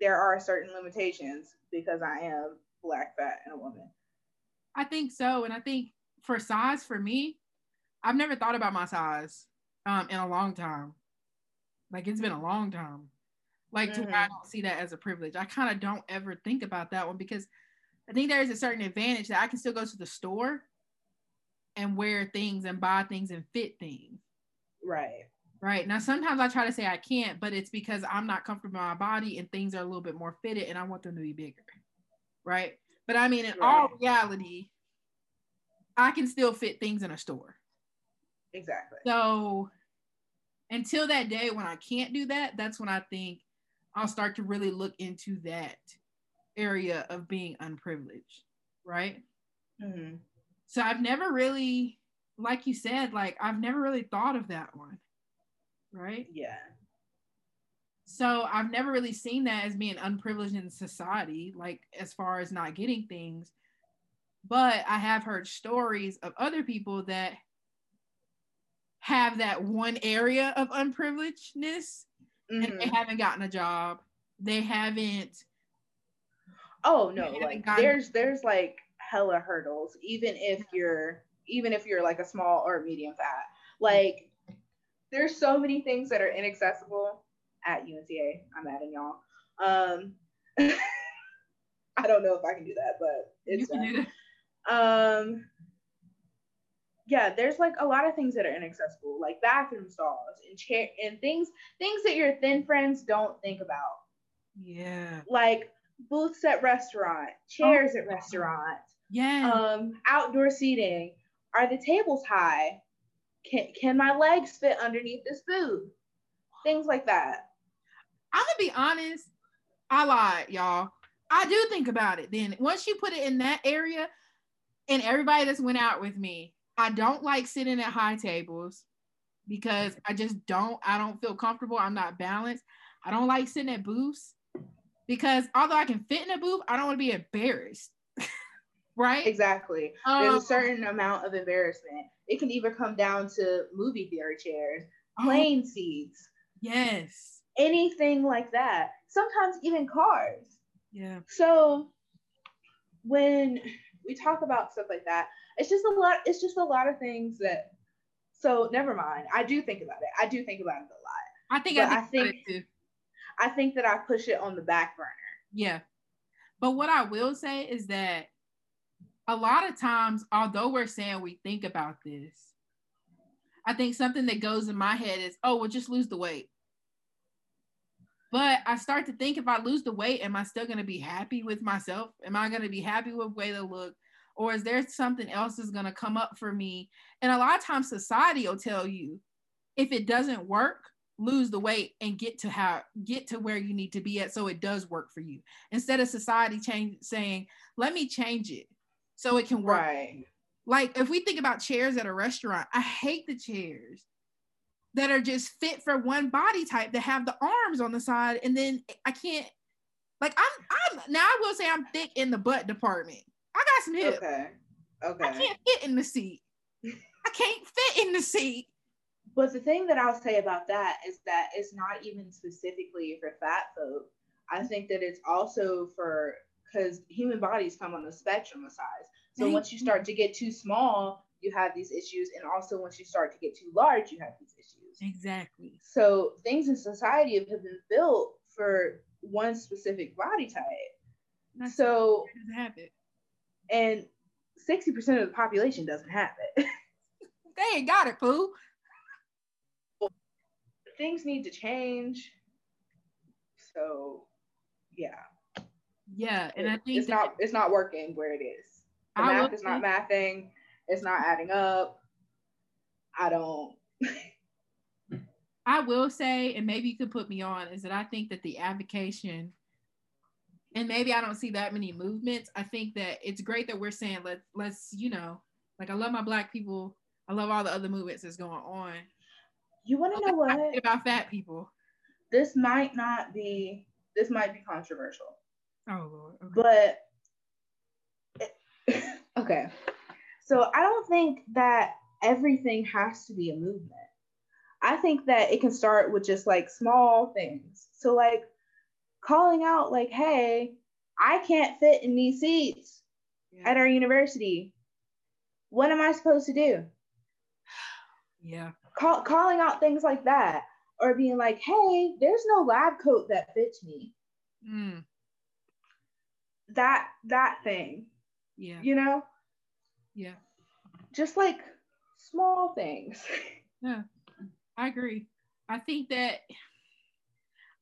there are certain limitations because I am black, fat, and a woman. I think so. And I think for size, for me, I've never thought about my size um, in a long time. Like it's been a long time. Like to I don't see that as a privilege. I kind of don't ever think about that one because I think there is a certain advantage that I can still go to the store and wear things and buy things and fit things. Right. Right. Now, sometimes I try to say I can't, but it's because I'm not comfortable in my body and things are a little bit more fitted and I want them to be bigger. Right. But I mean, in all reality, I can still fit things in a store. Exactly. So until that day when I can't do that, that's when I think I'll start to really look into that area of being unprivileged. Right. hmm So I've never really, like you said, like I've never really thought of that one. Right. Yeah. So I've never really seen that as being unprivileged in society, like as far as not getting things. But I have heard stories of other people that have that one area of unprivilegedness and Mhm. they haven't gotten a job. They haven't Oh no, haven't like gotten- there's there's like hella hurdles, even if you're even if you're like a small or medium fat. Like there's so many things that are inaccessible at UNCA. I'm adding y'all. Um [laughs] I don't know if I can do that, but it's you can do that. um yeah there's like a lot of things that are inaccessible like bathroom stalls and chair and things things that your thin friends don't think about Yeah. like booths at restaurant chairs at restaurant. Yeah. um outdoor seating are the tables high can, can my legs fit underneath this booth things like that I'm gonna be honest. I lied, y'all. I do think about it. Then once you put it in that area, and everybody that's went out with me, I don't like sitting at high tables because I just don't. I don't feel comfortable. I'm not balanced. I don't like sitting at booths because although I can fit in a booth, I don't want to be embarrassed. [laughs] right? exactly there's Um, a certain amount of embarrassment it can even come down to movie theater chairs oh, plane seats yes. anything like that. Sometimes even cars. Yeah. So when we talk about stuff like that, it's just a lot. It's just a lot of things that. So never mind. I do think about it. I do think about it a lot. I think I I think, about think- I think that I push it on the back burner. Yeah. But what I will say is that a lot of times, although we're saying we think about this, I think something that goes in my head is, oh, well, just lose the weight. But I start to think if I lose the weight, am I still going to be happy with myself? Am I going to be happy with the way to look? Or is there something else that's going to come up for me? And a lot of times, society will tell you if it doesn't work, lose the weight and get to how get to where you need to be at so it does work for you instead of society change saying let me change it so it can work Right. like if we think about chairs at a restaurant i hate the chairs that are just fit for one body type that have the arms on the side and then i can't like i'm i'm now i will say i'm thick in the butt department i got some hips Okay. Okay. I can't fit in the seat i can't fit in the seat But the thing that I'll say about that is that it's not even specifically for fat folk. I think that it's also for because human bodies come on a spectrum of size. So Thank once you start to get too small, you have these issues, and also once you start to get too large, you have these issues. exactly So things in society have been built for one specific body type. That's So a habit and sixty percent of the population doesn't have it. [laughs] they ain't got it, fool. Things need to change. So, yeah. Yeah, and I think it's not it's not working where it is. The I math is not mathing. It's not adding up. I don't. I will say, and maybe you could put me on, is that I think that the avocation, and maybe I don't see that many movements. I think that it's great that we're saying let let's you know, like I love my black people. I love all the other movements that's going on. You want to know what? about fat people. This might not be. This might be controversial, Oh Lord. Okay. but [laughs] okay. So I don't think that everything has to be a movement. I think that it can start with just like small things. So like calling out like, "Hey, I can't fit in these seats Yeah. at our university. What am I supposed to do?" yeah. Call, calling out things like that or being like, "Hey, there's no lab coat that fits me." Mm, That that thing, yeah. you know? Yeah. Just like small things. [laughs] Yeah, I agree. I think that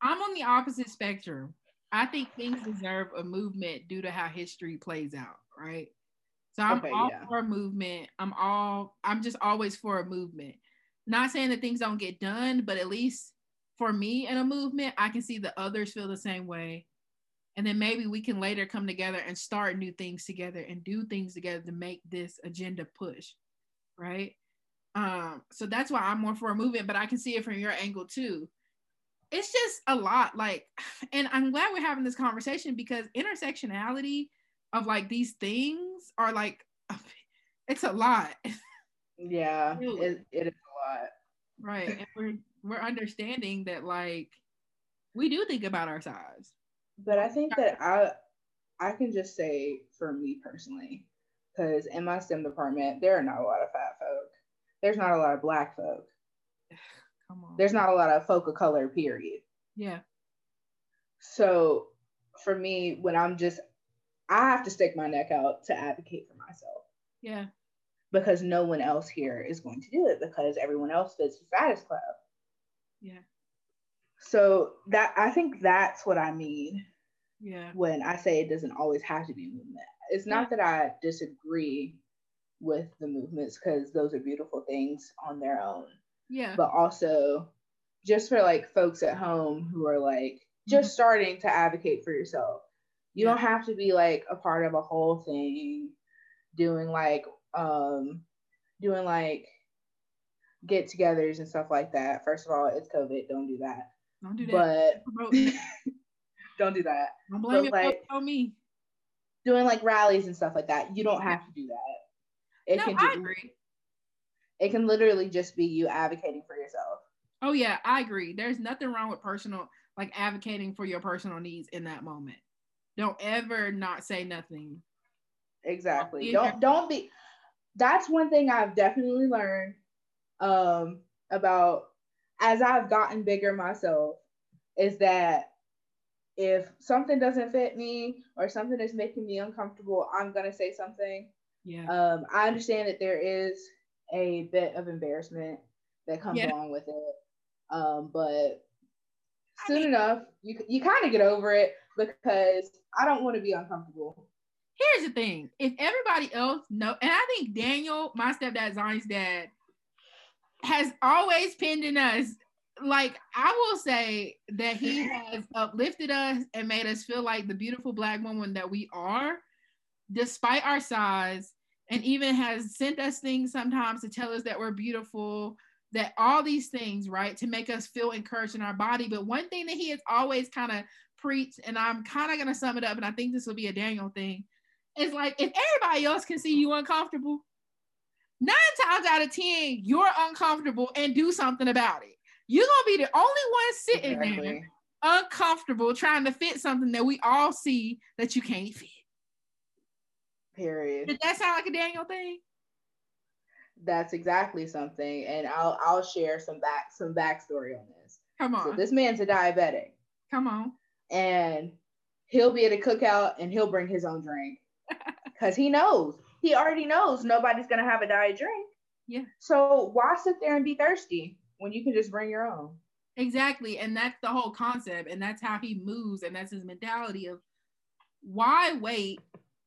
I'm on the opposite spectrum. I think things deserve a movement due to how history plays out, right? So I'm Okay, all yeah. for a movement. I'm all I'm just always for a movement. Not saying that things don't get done, but at least for me in a movement, I can see the others feel the same way. And then maybe we can later come together and start new things together and do things together to make this agenda push, right? Um, so that's why I'm more for a movement, but I can see it from your angle too. It's just a lot, like, [sighs] and I'm glad we're having this conversation because intersectionality of like these things are like, [laughs] it's a lot, yeah, [laughs] it, it is a lot. right? And [laughs] we're we're understanding that like we do think about our size. But I think that I I can just say for me personally, because in my STEM department, there are not a lot of fat folk. There's not a lot of black folk. Come on, There's not a lot of folk of color, period. yeah, So for me, when I'm just I have to stick my neck out to advocate for myself yeah, because no one else here is going to do it because everyone else fits the status quo. yeah, So that I think that's what I mean yeah, when I say it doesn't always have to be a movement. It's not that I disagree with the movements because those are beautiful things on their own, yeah, but also just for like folks at home who are like just starting to advocate for yourself. You don't have to be like a part of a whole thing doing like um doing like get togethers and stuff like that. First of all, it's COVID, don't do that. Don't do that. But [laughs] don't do that. don't blame but, like, on me. doing like rallies and stuff like that. You don't have to do that. It no, can I agree. it can literally just be you advocating for yourself. Oh yeah, I agree. There's nothing wrong with personal like advocating for your personal needs in that moment. Don't ever not say nothing. Exactly. Don't don't be that's one thing I've definitely learned um about as I've gotten bigger myself is that if something doesn't fit me or something is making me uncomfortable, I'm gonna say something. Yeah. Um, I understand that there is a bit of embarrassment that comes Yeah. along with it, um, but I soon mean- enough, you you kind of get over it because I don't want to be uncomfortable. Here's the thing. If everybody else know, and I think Daniel, my stepdad, Zion's dad, has always pinned in us. Like I will say that he has uplifted us and made us feel like the beautiful black woman that we are, despite our size, and even has sent us things sometimes to tell us that we're beautiful, that all these things, right, to make us feel encouraged in our body. But one thing that he has always kind of preached, and I'm kind of gonna sum it up, and I think this will be a Daniel thing, is like if everybody else can see you uncomfortable, nine times out of ten, you're uncomfortable and do something about it. You're gonna be the only one sitting there uncomfortable trying to fit something that we all see that you can't fit. Period. Did that sound like a Daniel thing? That's exactly something, and I'll I'll share some back some backstory on this. Come So on, this man's a diabetic, come on. and he'll be at a cookout and he'll bring his own drink [laughs] because he knows he already knows nobody's gonna have a diet drink. Yeah. So why sit there and be thirsty when you can just bring your own? Exactly. And that's the whole concept. And that's how he moves. And that's his mentality of why wait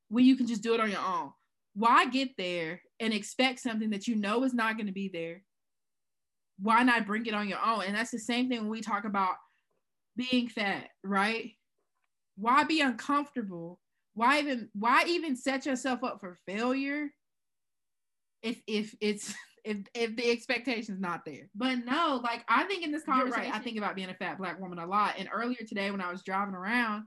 when you can just do it on your own? Why get there and expect something that you know is not going to be there? Why not bring it on your own? And that's the same thing when we talk about being fat, right? Why be uncomfortable? Why even why even set yourself up for failure if if it's [laughs] if if the expectation's not there. But no, like I think in this conversation, I think about being a fat black woman a lot. And earlier today, when I was driving around,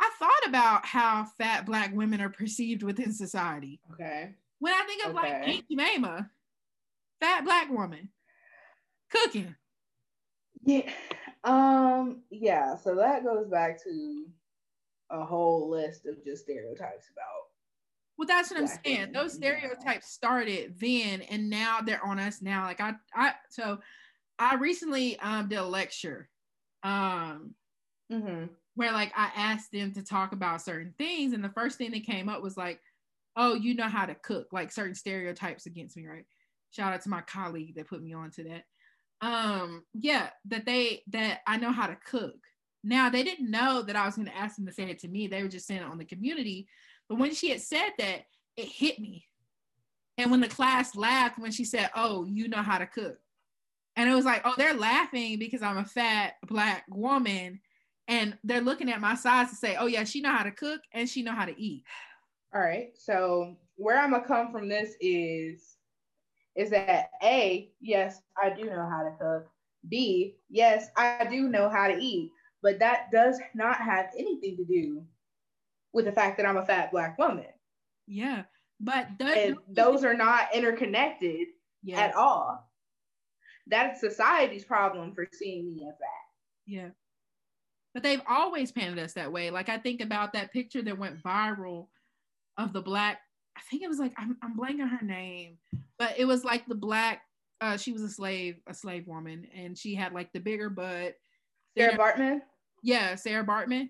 I thought about how fat black women are perceived within society. Okay. When I think of like Okay. Aunt Jemima, fat black woman, cooking. Yeah. Um, yeah, so that goes back to a whole list of just stereotypes about Well, that's what I'm saying. Those stereotypes started then, and now they're on us now. Like I, I, so I recently um did a lecture, um, mm-hmm. where like I asked them to talk about certain things, and the first thing that came up was like, "Oh, you know how to cook," like certain stereotypes against me, right? Shout out to my colleague that put me on to that. Um, yeah, that they that I know how to cook. Now they didn't know that I was going to ask them to say it to me. They were just saying it on the community. But when she had said that, it hit me. And when the class laughed when she said, "Oh, you know how to cook," and it was like, "Oh, they're laughing because I'm a fat black woman." and they're looking at my size to say, "Oh yeah, she know how to cook and she know how to eat." All right. So where I'm gonna come from this is is that A, yes, I do know how to cook. B, yes, I do know how to eat, but that does not have anything to do with the fact that I'm a fat black woman. Yeah, but does, And those are not interconnected at all. That's society's problem for seeing me as that. yeah. But they've always painted us that way. Like I think about that picture that went viral of the black. I think it was like I'm, I'm blanking her name, but it was like the black. Uh, she was a slave, a slave woman, and she had like the bigger butt. Sarah Baartman? Yeah, Sarah Baartman.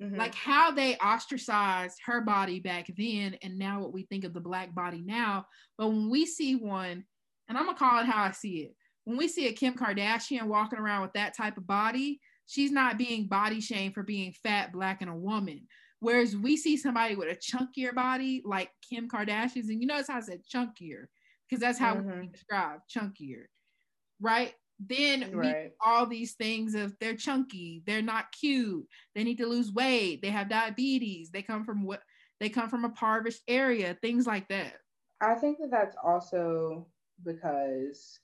Mhm. like how they ostracized her body back then and now what we think of the black body now but when we see one and i'm gonna call it how i see it when we see a kim kardashian walking around with that type of body she's not being body shamed for being fat black and a woman whereas we see somebody with a chunkier body like kim kardashian's and you notice how i said chunkier because that's how we Mhm. describe chunkier right then Right. all these things of they're chunky, they're not cute, they need to lose weight, they have diabetes, they come from what they come from a impoverished area, things like that. I think that that's also because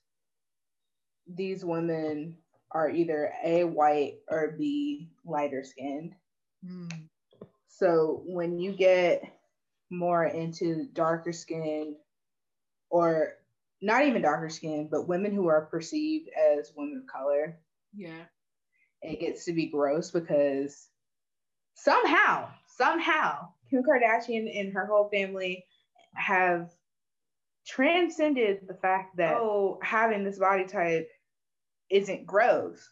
these women are either A, white, or B, lighter skinned. Mm, So when you get more into darker skin, or not even darker skin, but women who are perceived as women of color, yeah. it gets to be gross because somehow, somehow, Kim Kardashian and her whole family have transcended the fact that oh, having this body type isn't gross,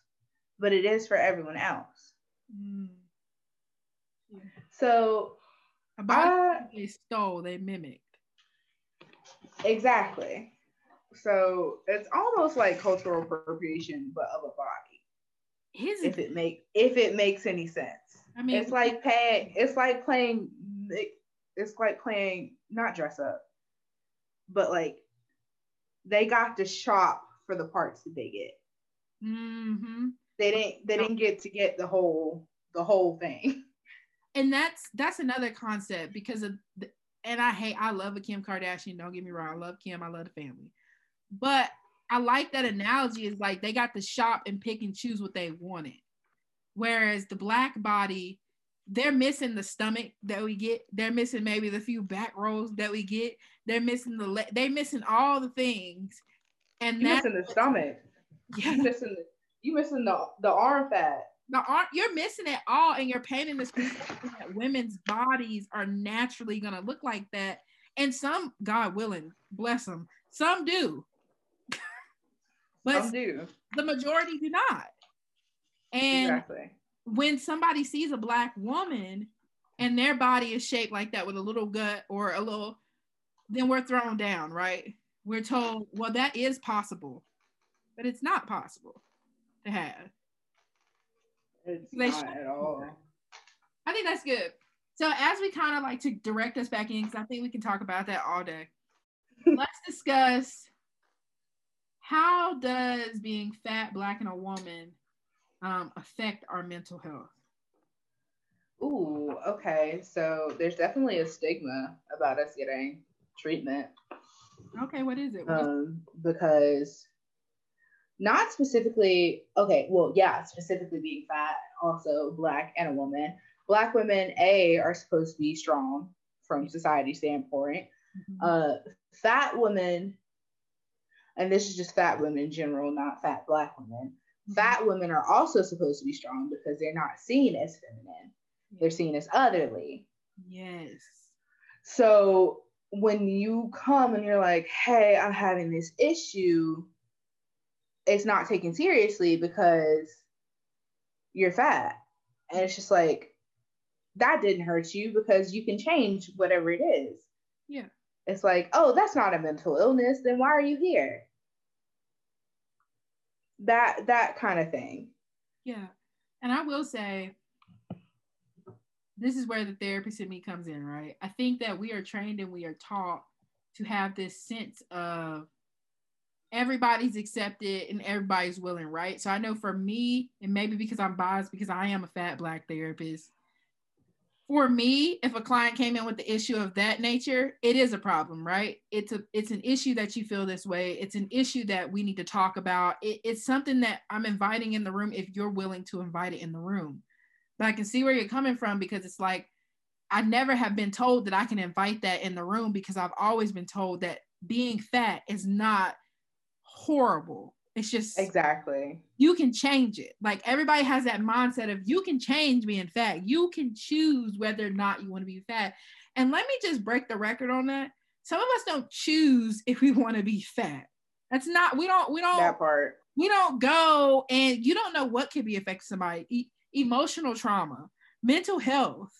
but it is for everyone else. Mm. So A body they stole, they mimicked. exactly. So it's almost like cultural appropriation, but of a body. His If it make if it makes any sense. I mean it's like it's like playing it's like playing not dress up but like they got to shop for the parts that they get hmm they didn't they didn't get to get the whole the whole thing [laughs] and that's that's another concept because of the, and I hate I love a Kim Kardashian. Don't get me wrong, I love Kim, I love the family, but I like that analogy. Is like they got to shop and pick and choose what they wanted, whereas the black body, they're missing the stomach that we get. They're missing maybe the few back rolls that we get. They're missing the le- they're missing all the things, and you missing the stomach yeah, you missing the you missing the the arm fat the arm, you're missing it all and you're painting this [laughs] that women's bodies are naturally going to look like that and some god willing bless them some do but some do the majority do not and exactly when somebody sees a black woman and their body is shaped like that with a little gut or a little, then we're thrown down, right? We're told, well, that is possible, but it's not possible to have. It's They not at all. I think that's good. So as we kind of like to direct us back in, because I think we can talk about that all day. [laughs] let's discuss how does being fat, black, and a woman um, affect our mental health? Ooh, okay. So there's definitely a stigma about us getting treatment. Okay, what is it? Um, because not specifically, okay, well, yeah, specifically being fat, also black and a woman. Black women, A, are supposed to be strong from society standpoint. Mhm. Uh, fat women, and this is just fat women in general, not fat black women. Mm-hmm. Fat women are also supposed to be strong because they're not seen as feminine. They're seen as otherly. yes. So when you come and you're like, hey, I'm having this issue, it's not taken seriously because you're fat. And it's just like, that didn't hurt you because you can change whatever it is. Yeah. It's like, oh, that's not a mental illness. Then why are you here? That that kind of thing. Yeah. And I will say, this is where the therapist in me comes in, right? I think that we are trained and we are taught to have this sense of everybody's accepted and everybody's willing, right? So I know for me, and maybe because I'm biased, because I am a fat black therapist, for me, if a client came in with the issue of that nature, it is a problem, right? It's a it's an issue that you feel this way. It's an issue that we need to talk about. It, it's something that I'm inviting in the room if you're willing to invite it in the room. But I can see where you're coming from because it's like I never have been told that I can invite that in the room because I've always been told that being fat is not horrible. It's just Exactly. you can change it. Like everybody has that mindset of you can change being fat. You can choose whether or not you want to be fat. And let me just break the record on that. Some of us don't choose if we want to be fat. That's not we don't we don't That part. we don't go and you don't know what could be affecting somebody e- emotional trauma mental health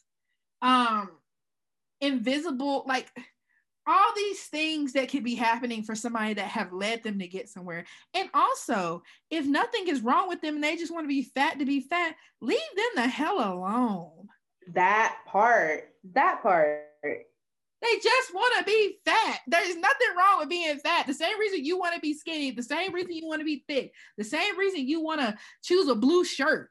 um invisible like all these things that could be happening for somebody that have led them to get somewhere and also if nothing is wrong with them and they just want to be fat to be fat leave them the hell alone That part. That part. They just want to be fat. There's nothing wrong with being fat. The same reason you want to be skinny, the same reason you want to be thick, the same reason you want to choose a blue shirt,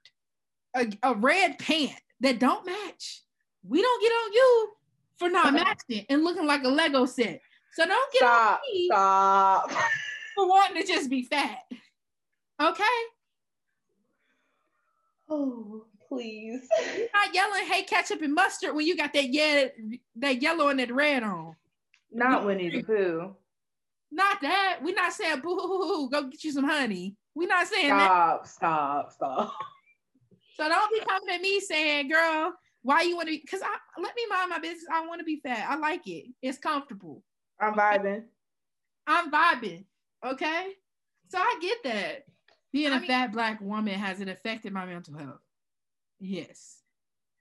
a, a red pant that don't match. We don't get on you for not matching and looking like a Lego set. So don't get Stop. on me Stop. [laughs] for wanting to just be fat. Okay? Oh, please. You're not yelling, hey, ketchup and mustard when you got that yeah, that yellow and that red on. Not Winnie the Pooh. Not that. We're not saying boo hoo hoo hoo, go get you some honey. We're not saying that. Stop. Stop. Stop. So don't be coming at me saying, girl, why you want to be because I let me mind my business. I want to be fat. I like it. It's comfortable. I'm vibing. I'm vibing. Okay. So I get that. Being I a mean- fat black woman has it affected my mental health? Yes.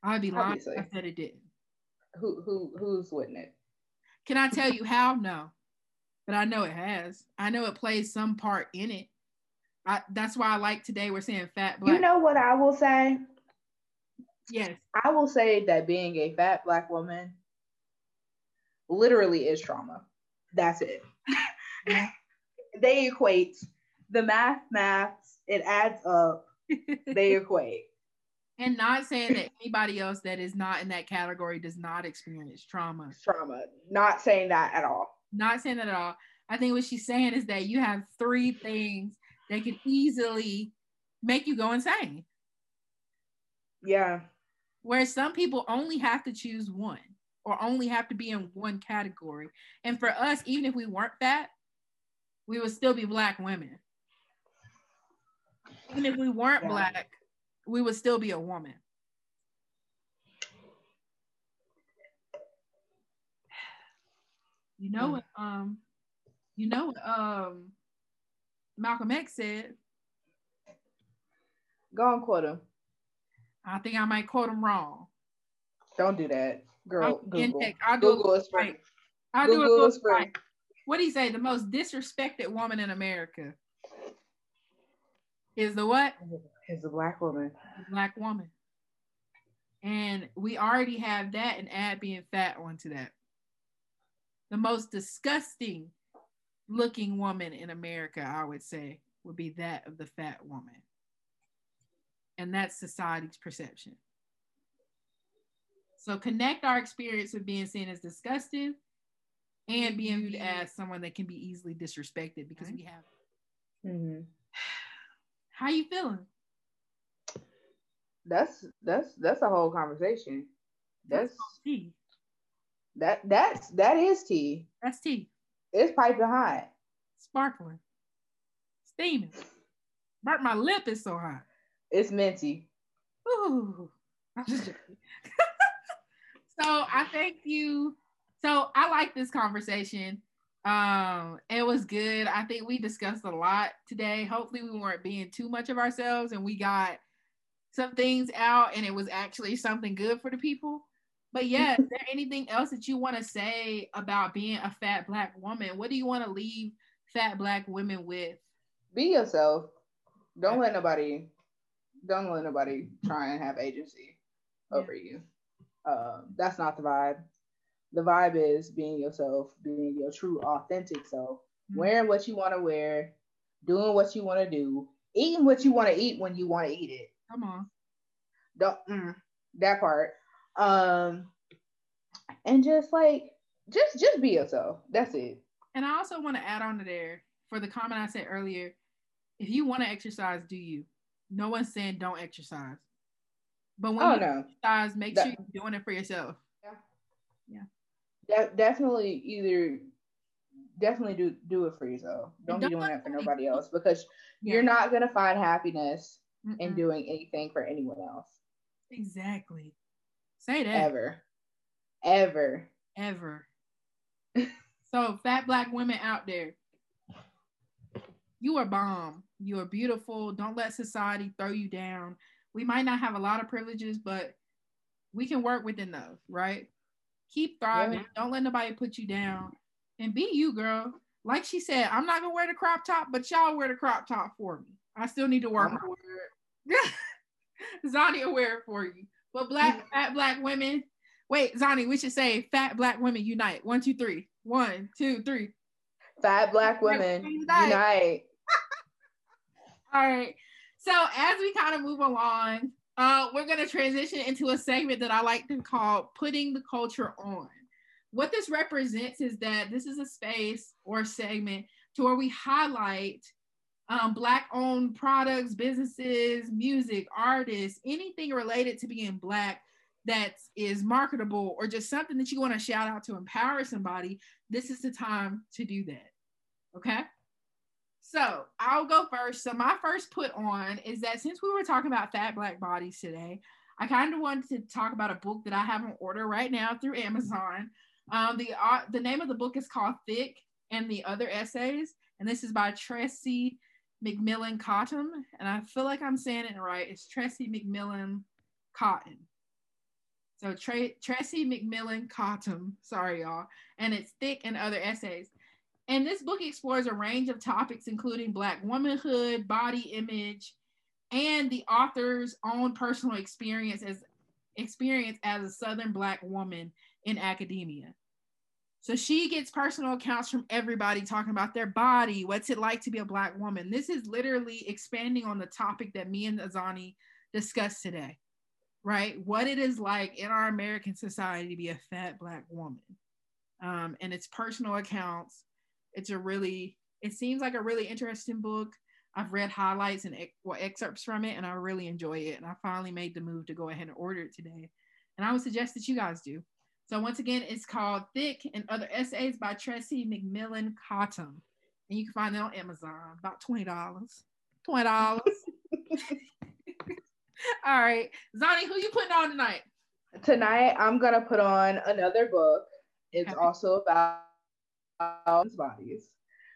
I'd be lying if I said it didn't. Who who who's with it? Can I tell you how? No. But I know it has. I know it plays some part in it. I, that's why I like today we're saying fat black. You know what I will say? Yes. I will say that being a fat black woman literally is trauma. That's it. [laughs] they equate the math maths, it adds up, [laughs] they equate. and not saying that anybody else that is not in that category does not experience trauma. Trauma. Not saying that at all. Not saying that at all. I think what she's saying is that you have three things that can easily make you go insane. Yeah. Whereas some people only have to choose one or only have to be in one category. And for us, even if we weren't fat, we would still be black women. Even if we weren't Yeah. black, we would still be a woman. You know what um you know what um Malcolm X said, Go and quote him. I think I might quote him wrong. Don't do that, girl. I'm Google. I'll do Google a is free. right. I'll do a Google Google is free. right. What do you say? The most disrespected woman in America is the what? Is a black woman. Black woman. And we already have that and add being fat onto that. The most disgusting looking woman in America, I would say, would be that of the fat woman. And that's society's perception. So connect our experience with being seen as disgusting and being viewed as someone that can be easily disrespected because we have. hmm How you feeling? That's that's that's a whole conversation. That's tea. that that's that is tea. That's tea. It's piping hot. Sparkling. Steaming. Burnt my lip is so hot. It's minty. Ooh. I'm just joking. [laughs] so I thank you. So I like this conversation. Um, it was good. I think we discussed a lot today. Hopefully, we weren't being too much of ourselves and we got some things out and it was actually something good for the people. But yeah, is there [laughs] anything else that you want to say about being a fat black woman? What do you want to leave fat black women with? Be yourself. Don't let nobody don't let nobody try and have agency over you. Um, that's not the vibe. The vibe is being yourself, being your true authentic self, Mhm. wearing what you want to wear, doing what you want to do, eating what you want to eat when you want to eat it. Come on. Don't mm, that part. Um and just like just just be yourself. That's it. And I also want to add on to there for the comment I said earlier. If you want to exercise, do you? No one's saying don't exercise. But when Oh you no. exercise, make That- sure you're doing it for yourself. Yeah. Yeah. De- definitely either definitely do do it for yourself. Don't, don't be doing that for nobody else- because you're not gonna find happiness in Mm-mm. doing anything for anyone else. exactly. Say that Ever. Ever. ever. [laughs] so, fat black women out there, you are bomb. You are beautiful. Don't let society throw you down. We might not have a lot of privileges, but we can work within those, right? Keep thriving. Don't let nobody put you down. And be you, girl. Like she said, I'm not gonna wear the crop top, but y'all wear the crop top for me. I still need to work it. Zani will wear it for you. But black fat black women, wait, Zani, we should say fat black women unite. One, two, three. One, two, three. Fat black women Unite. unite. All right. So as we kind of move along, uh, we're gonna transition into a segment that I like to call putting the culture on. What this represents is that this is a space or segment to where we highlight um, black-owned products, businesses, music, artists, anything related to being black that is marketable or just something that you want to shout out to empower somebody. This is the time to do that. Okay. So I'll go first. So my first put on is that since we were talking about fat black bodies today, I kind of wanted to talk about a book that I have on order right now through Amazon. Um, the uh, the name of the book is called Thick and the Other Essays, and this is by Tressie McMillan Cottom, and I feel like I'm saying it right. It's Tressie McMillan Cotton. So Tre- Tressie McMillan Cottom, sorry y'all, and it's Thick and Other Essays. And this book explores a range of topics, including Black womanhood, body image, and the author's own personal experience as experience as a Southern Black woman in academia. So she gets personal accounts from everybody talking about their body, what's it like to be a Black woman. This is literally expanding on the topic that me and A'Zane discussed today, right? What it is like in our American society to be a fat Black woman. Um, and it's personal accounts it's a really it seems like a really interesting book. I've read highlights and well, excerpts from it and i really enjoy it and i finally made the move to go ahead and order it today. And i would suggest that you guys do. So once again it's called thick and other essays by tressie mcmillan cottom and you can find it on amazon about $20 $20 [laughs] [laughs] all right. Zani who you putting on tonight? Tonight I'm gonna put on another book. It's Okay. also about bodies.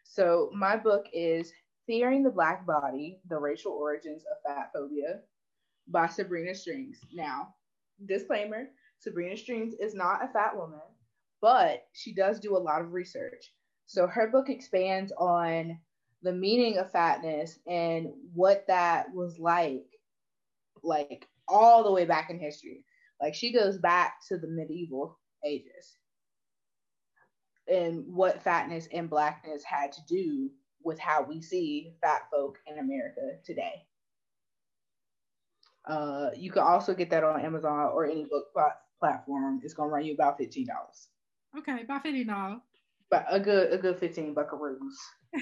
So my book is Fearing the Black Body: The Racial Origins of Fat Phobia by Sabrina Strings. Now, disclaimer: Sabrina Strings is not a fat woman, but she does do a lot of research. So her book expands on the meaning of fatness and what that was like, like all the way back in history. Like she goes back to the medieval ages and what fatness and blackness had to do with how we see fat folk in America today. Uh, you can also get that on Amazon or any book plat- platform. It's gonna run you about fifteen dollars. Okay, about fifteen dollars. But a good a good fifteen buckaroos. [laughs]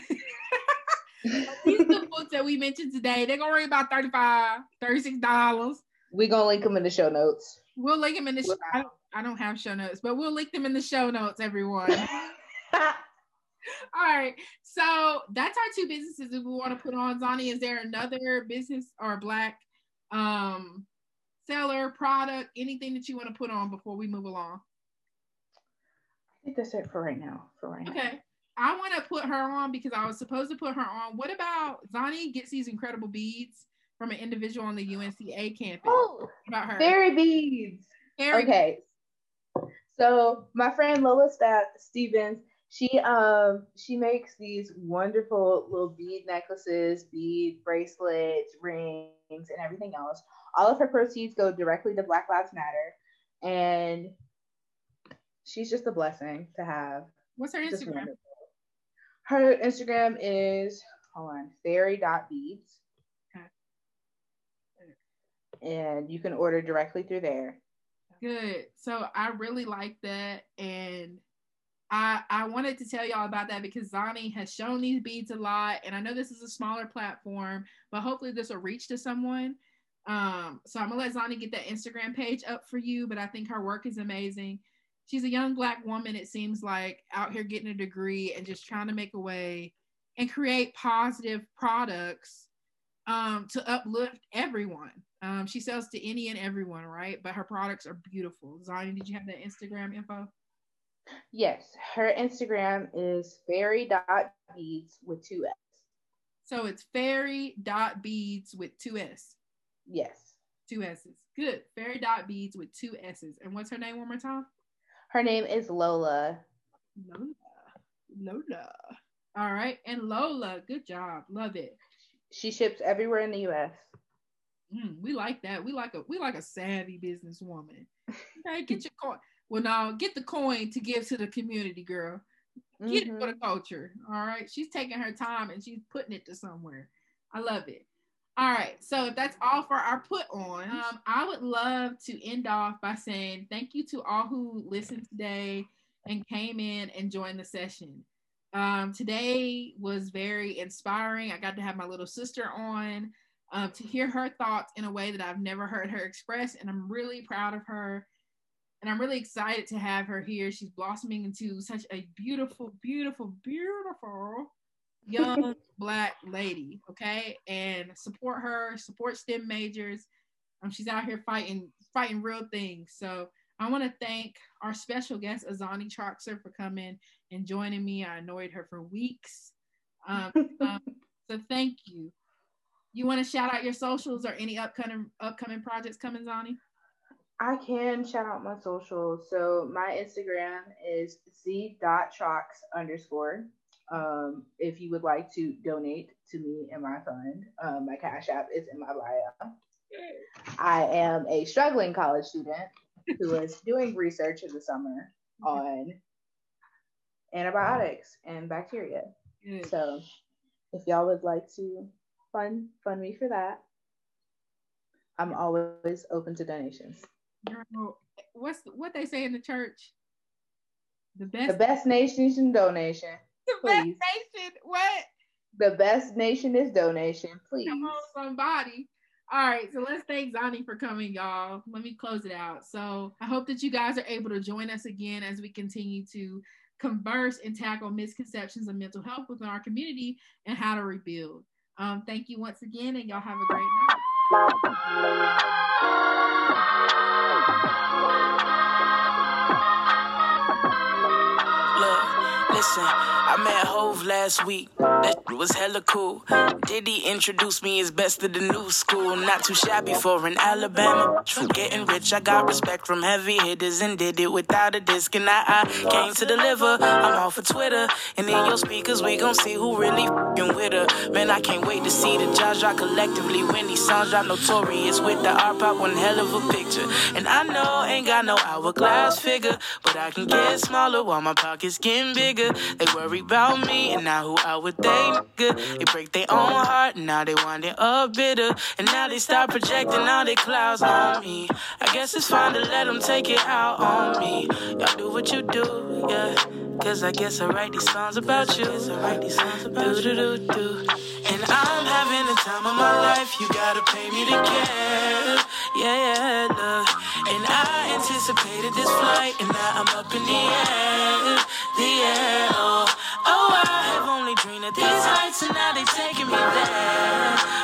These are the books that we mentioned today. They're gonna run about 35 $36. We're gonna link them in the show notes. We'll link them in the. Sh- I, don't, have show notes, but we'll link them in the show notes, everyone. [laughs] [laughs] All right. So that's our two businesses that we want to put on. Zani, is there another business or black um seller, product, anything that you want to put on before we move along? I think that's it for right now. For right now. Okay. I want to put her on because I was supposed to put her on. What about Zani gets these incredible beads from an individual on the UNCA campus? Oh, about her? fairy beads. Very Okay. So my friend Lola Sta- Stevens, she um she makes these wonderful little bead necklaces, bead bracelets, rings, and everything else. All of her proceeds go directly to Black Lives Matter, and she's just a blessing to have. What's her Instagram? wonderful. Her Instagram is hold on fairy.beads. Okay. And you can order directly through there. Good. So I really like that. And I I wanted to tell y'all about that because Zani has shown these beads a lot. And I know this is a smaller platform, but hopefully this will reach to someone. Um, so I'm gonna let Zani get that Instagram page up for you, but I think her work is amazing. She's a young black woman, it seems like, out here getting a degree and just trying to make a way and create positive products um, to uplift everyone. Um, she sells to any and everyone, right? But her products are beautiful. Zion, did you have that Instagram info? Yes, her Instagram is fairy.beads with two S. So it's fairy.beads with two S. Yes. Two S's. Good. Fairy.beads with two S's. And what's her name one more time? Her name is Lola. Lola. Lola. All right. And Lola, good job. Love it. She ships everywhere in the US. Mm, we like that. We like a we like a savvy businesswoman. Okay, get your coin. Well, now get the coin to give to the community, girl. Get it for the Mhm. culture. All right. She's taking her time and she's putting it to somewhere. I love it. All right. So if that's all for our put on, um, I would love to end off by saying thank you to all who listened today and came in and joined the session. Um, today was very inspiring. I got to have my little sister on um, to hear her thoughts in a way that I've never heard her express, and I'm really proud of her. And I'm really excited to have her here. She's blossoming into such a beautiful, beautiful, beautiful [laughs] young black lady. Okay, and support her, support STEM majors. Um, she's out here fighting, fighting real things. So I want to thank our special guest A'Zane Troxler for coming and joining me. I annoyed her for weeks. Um, [laughs] um, so thank you. You want to shout out your socials or any upcoming upcoming projects coming, Zani? I can shout out my socials. So my Instagram is z.trox underscore. Um, if you would like to donate to me and my fund, um, my Cash App is in my bio. I am a struggling college student who is doing research in the summer mm-hmm. on antibiotics and bacteria. Good. So if y'all would like to fund fund me for that, I'm always open to donations. Girl, what's what they say in the church? The best, The best nation is donation. [laughs] the best nation. What? The best nation is donation, please. Come on, somebody. All right, so let's thank Zani for coming, y'all. Let me close it out. So I hope that you guys are able to join us again as we continue to converse and tackle misconceptions of mental health within our community and how to rebuild. Um, thank you once again, and y'all have a great night. Look, listen, I met Hove last week. That was hella cool. Did he introduce me as best of the new school? Not too shabby for an Alabama. From getting rich, I got respect from heavy hitters and did it without a disc. And I, I came to deliver. I'm all for Twitter. And in your speakers, we gon' see who really fing with her. Man, I can't wait to see the drop collectively. When these songs drop notorious with the art pop, one hell of a picture. And I know ain't got no hourglass figure, but I can get smaller while my pockets getting bigger. They worry about me and now who out with they nigga. They break their own heart now they winding up bitter. And now they start projecting all their clouds on me. I guess it's fine to let them take it out on me. Y'all do what you do, yeah. Cause I guess I write these songs about you. I write these songs about do, do, do, do. And I'm having the time of my life. You gotta pay me to care. Yeah, yeah, look. And I anticipated this flight, and now I'm up in the air. The air. Oh, oh I only dream these nights are now they taking me there.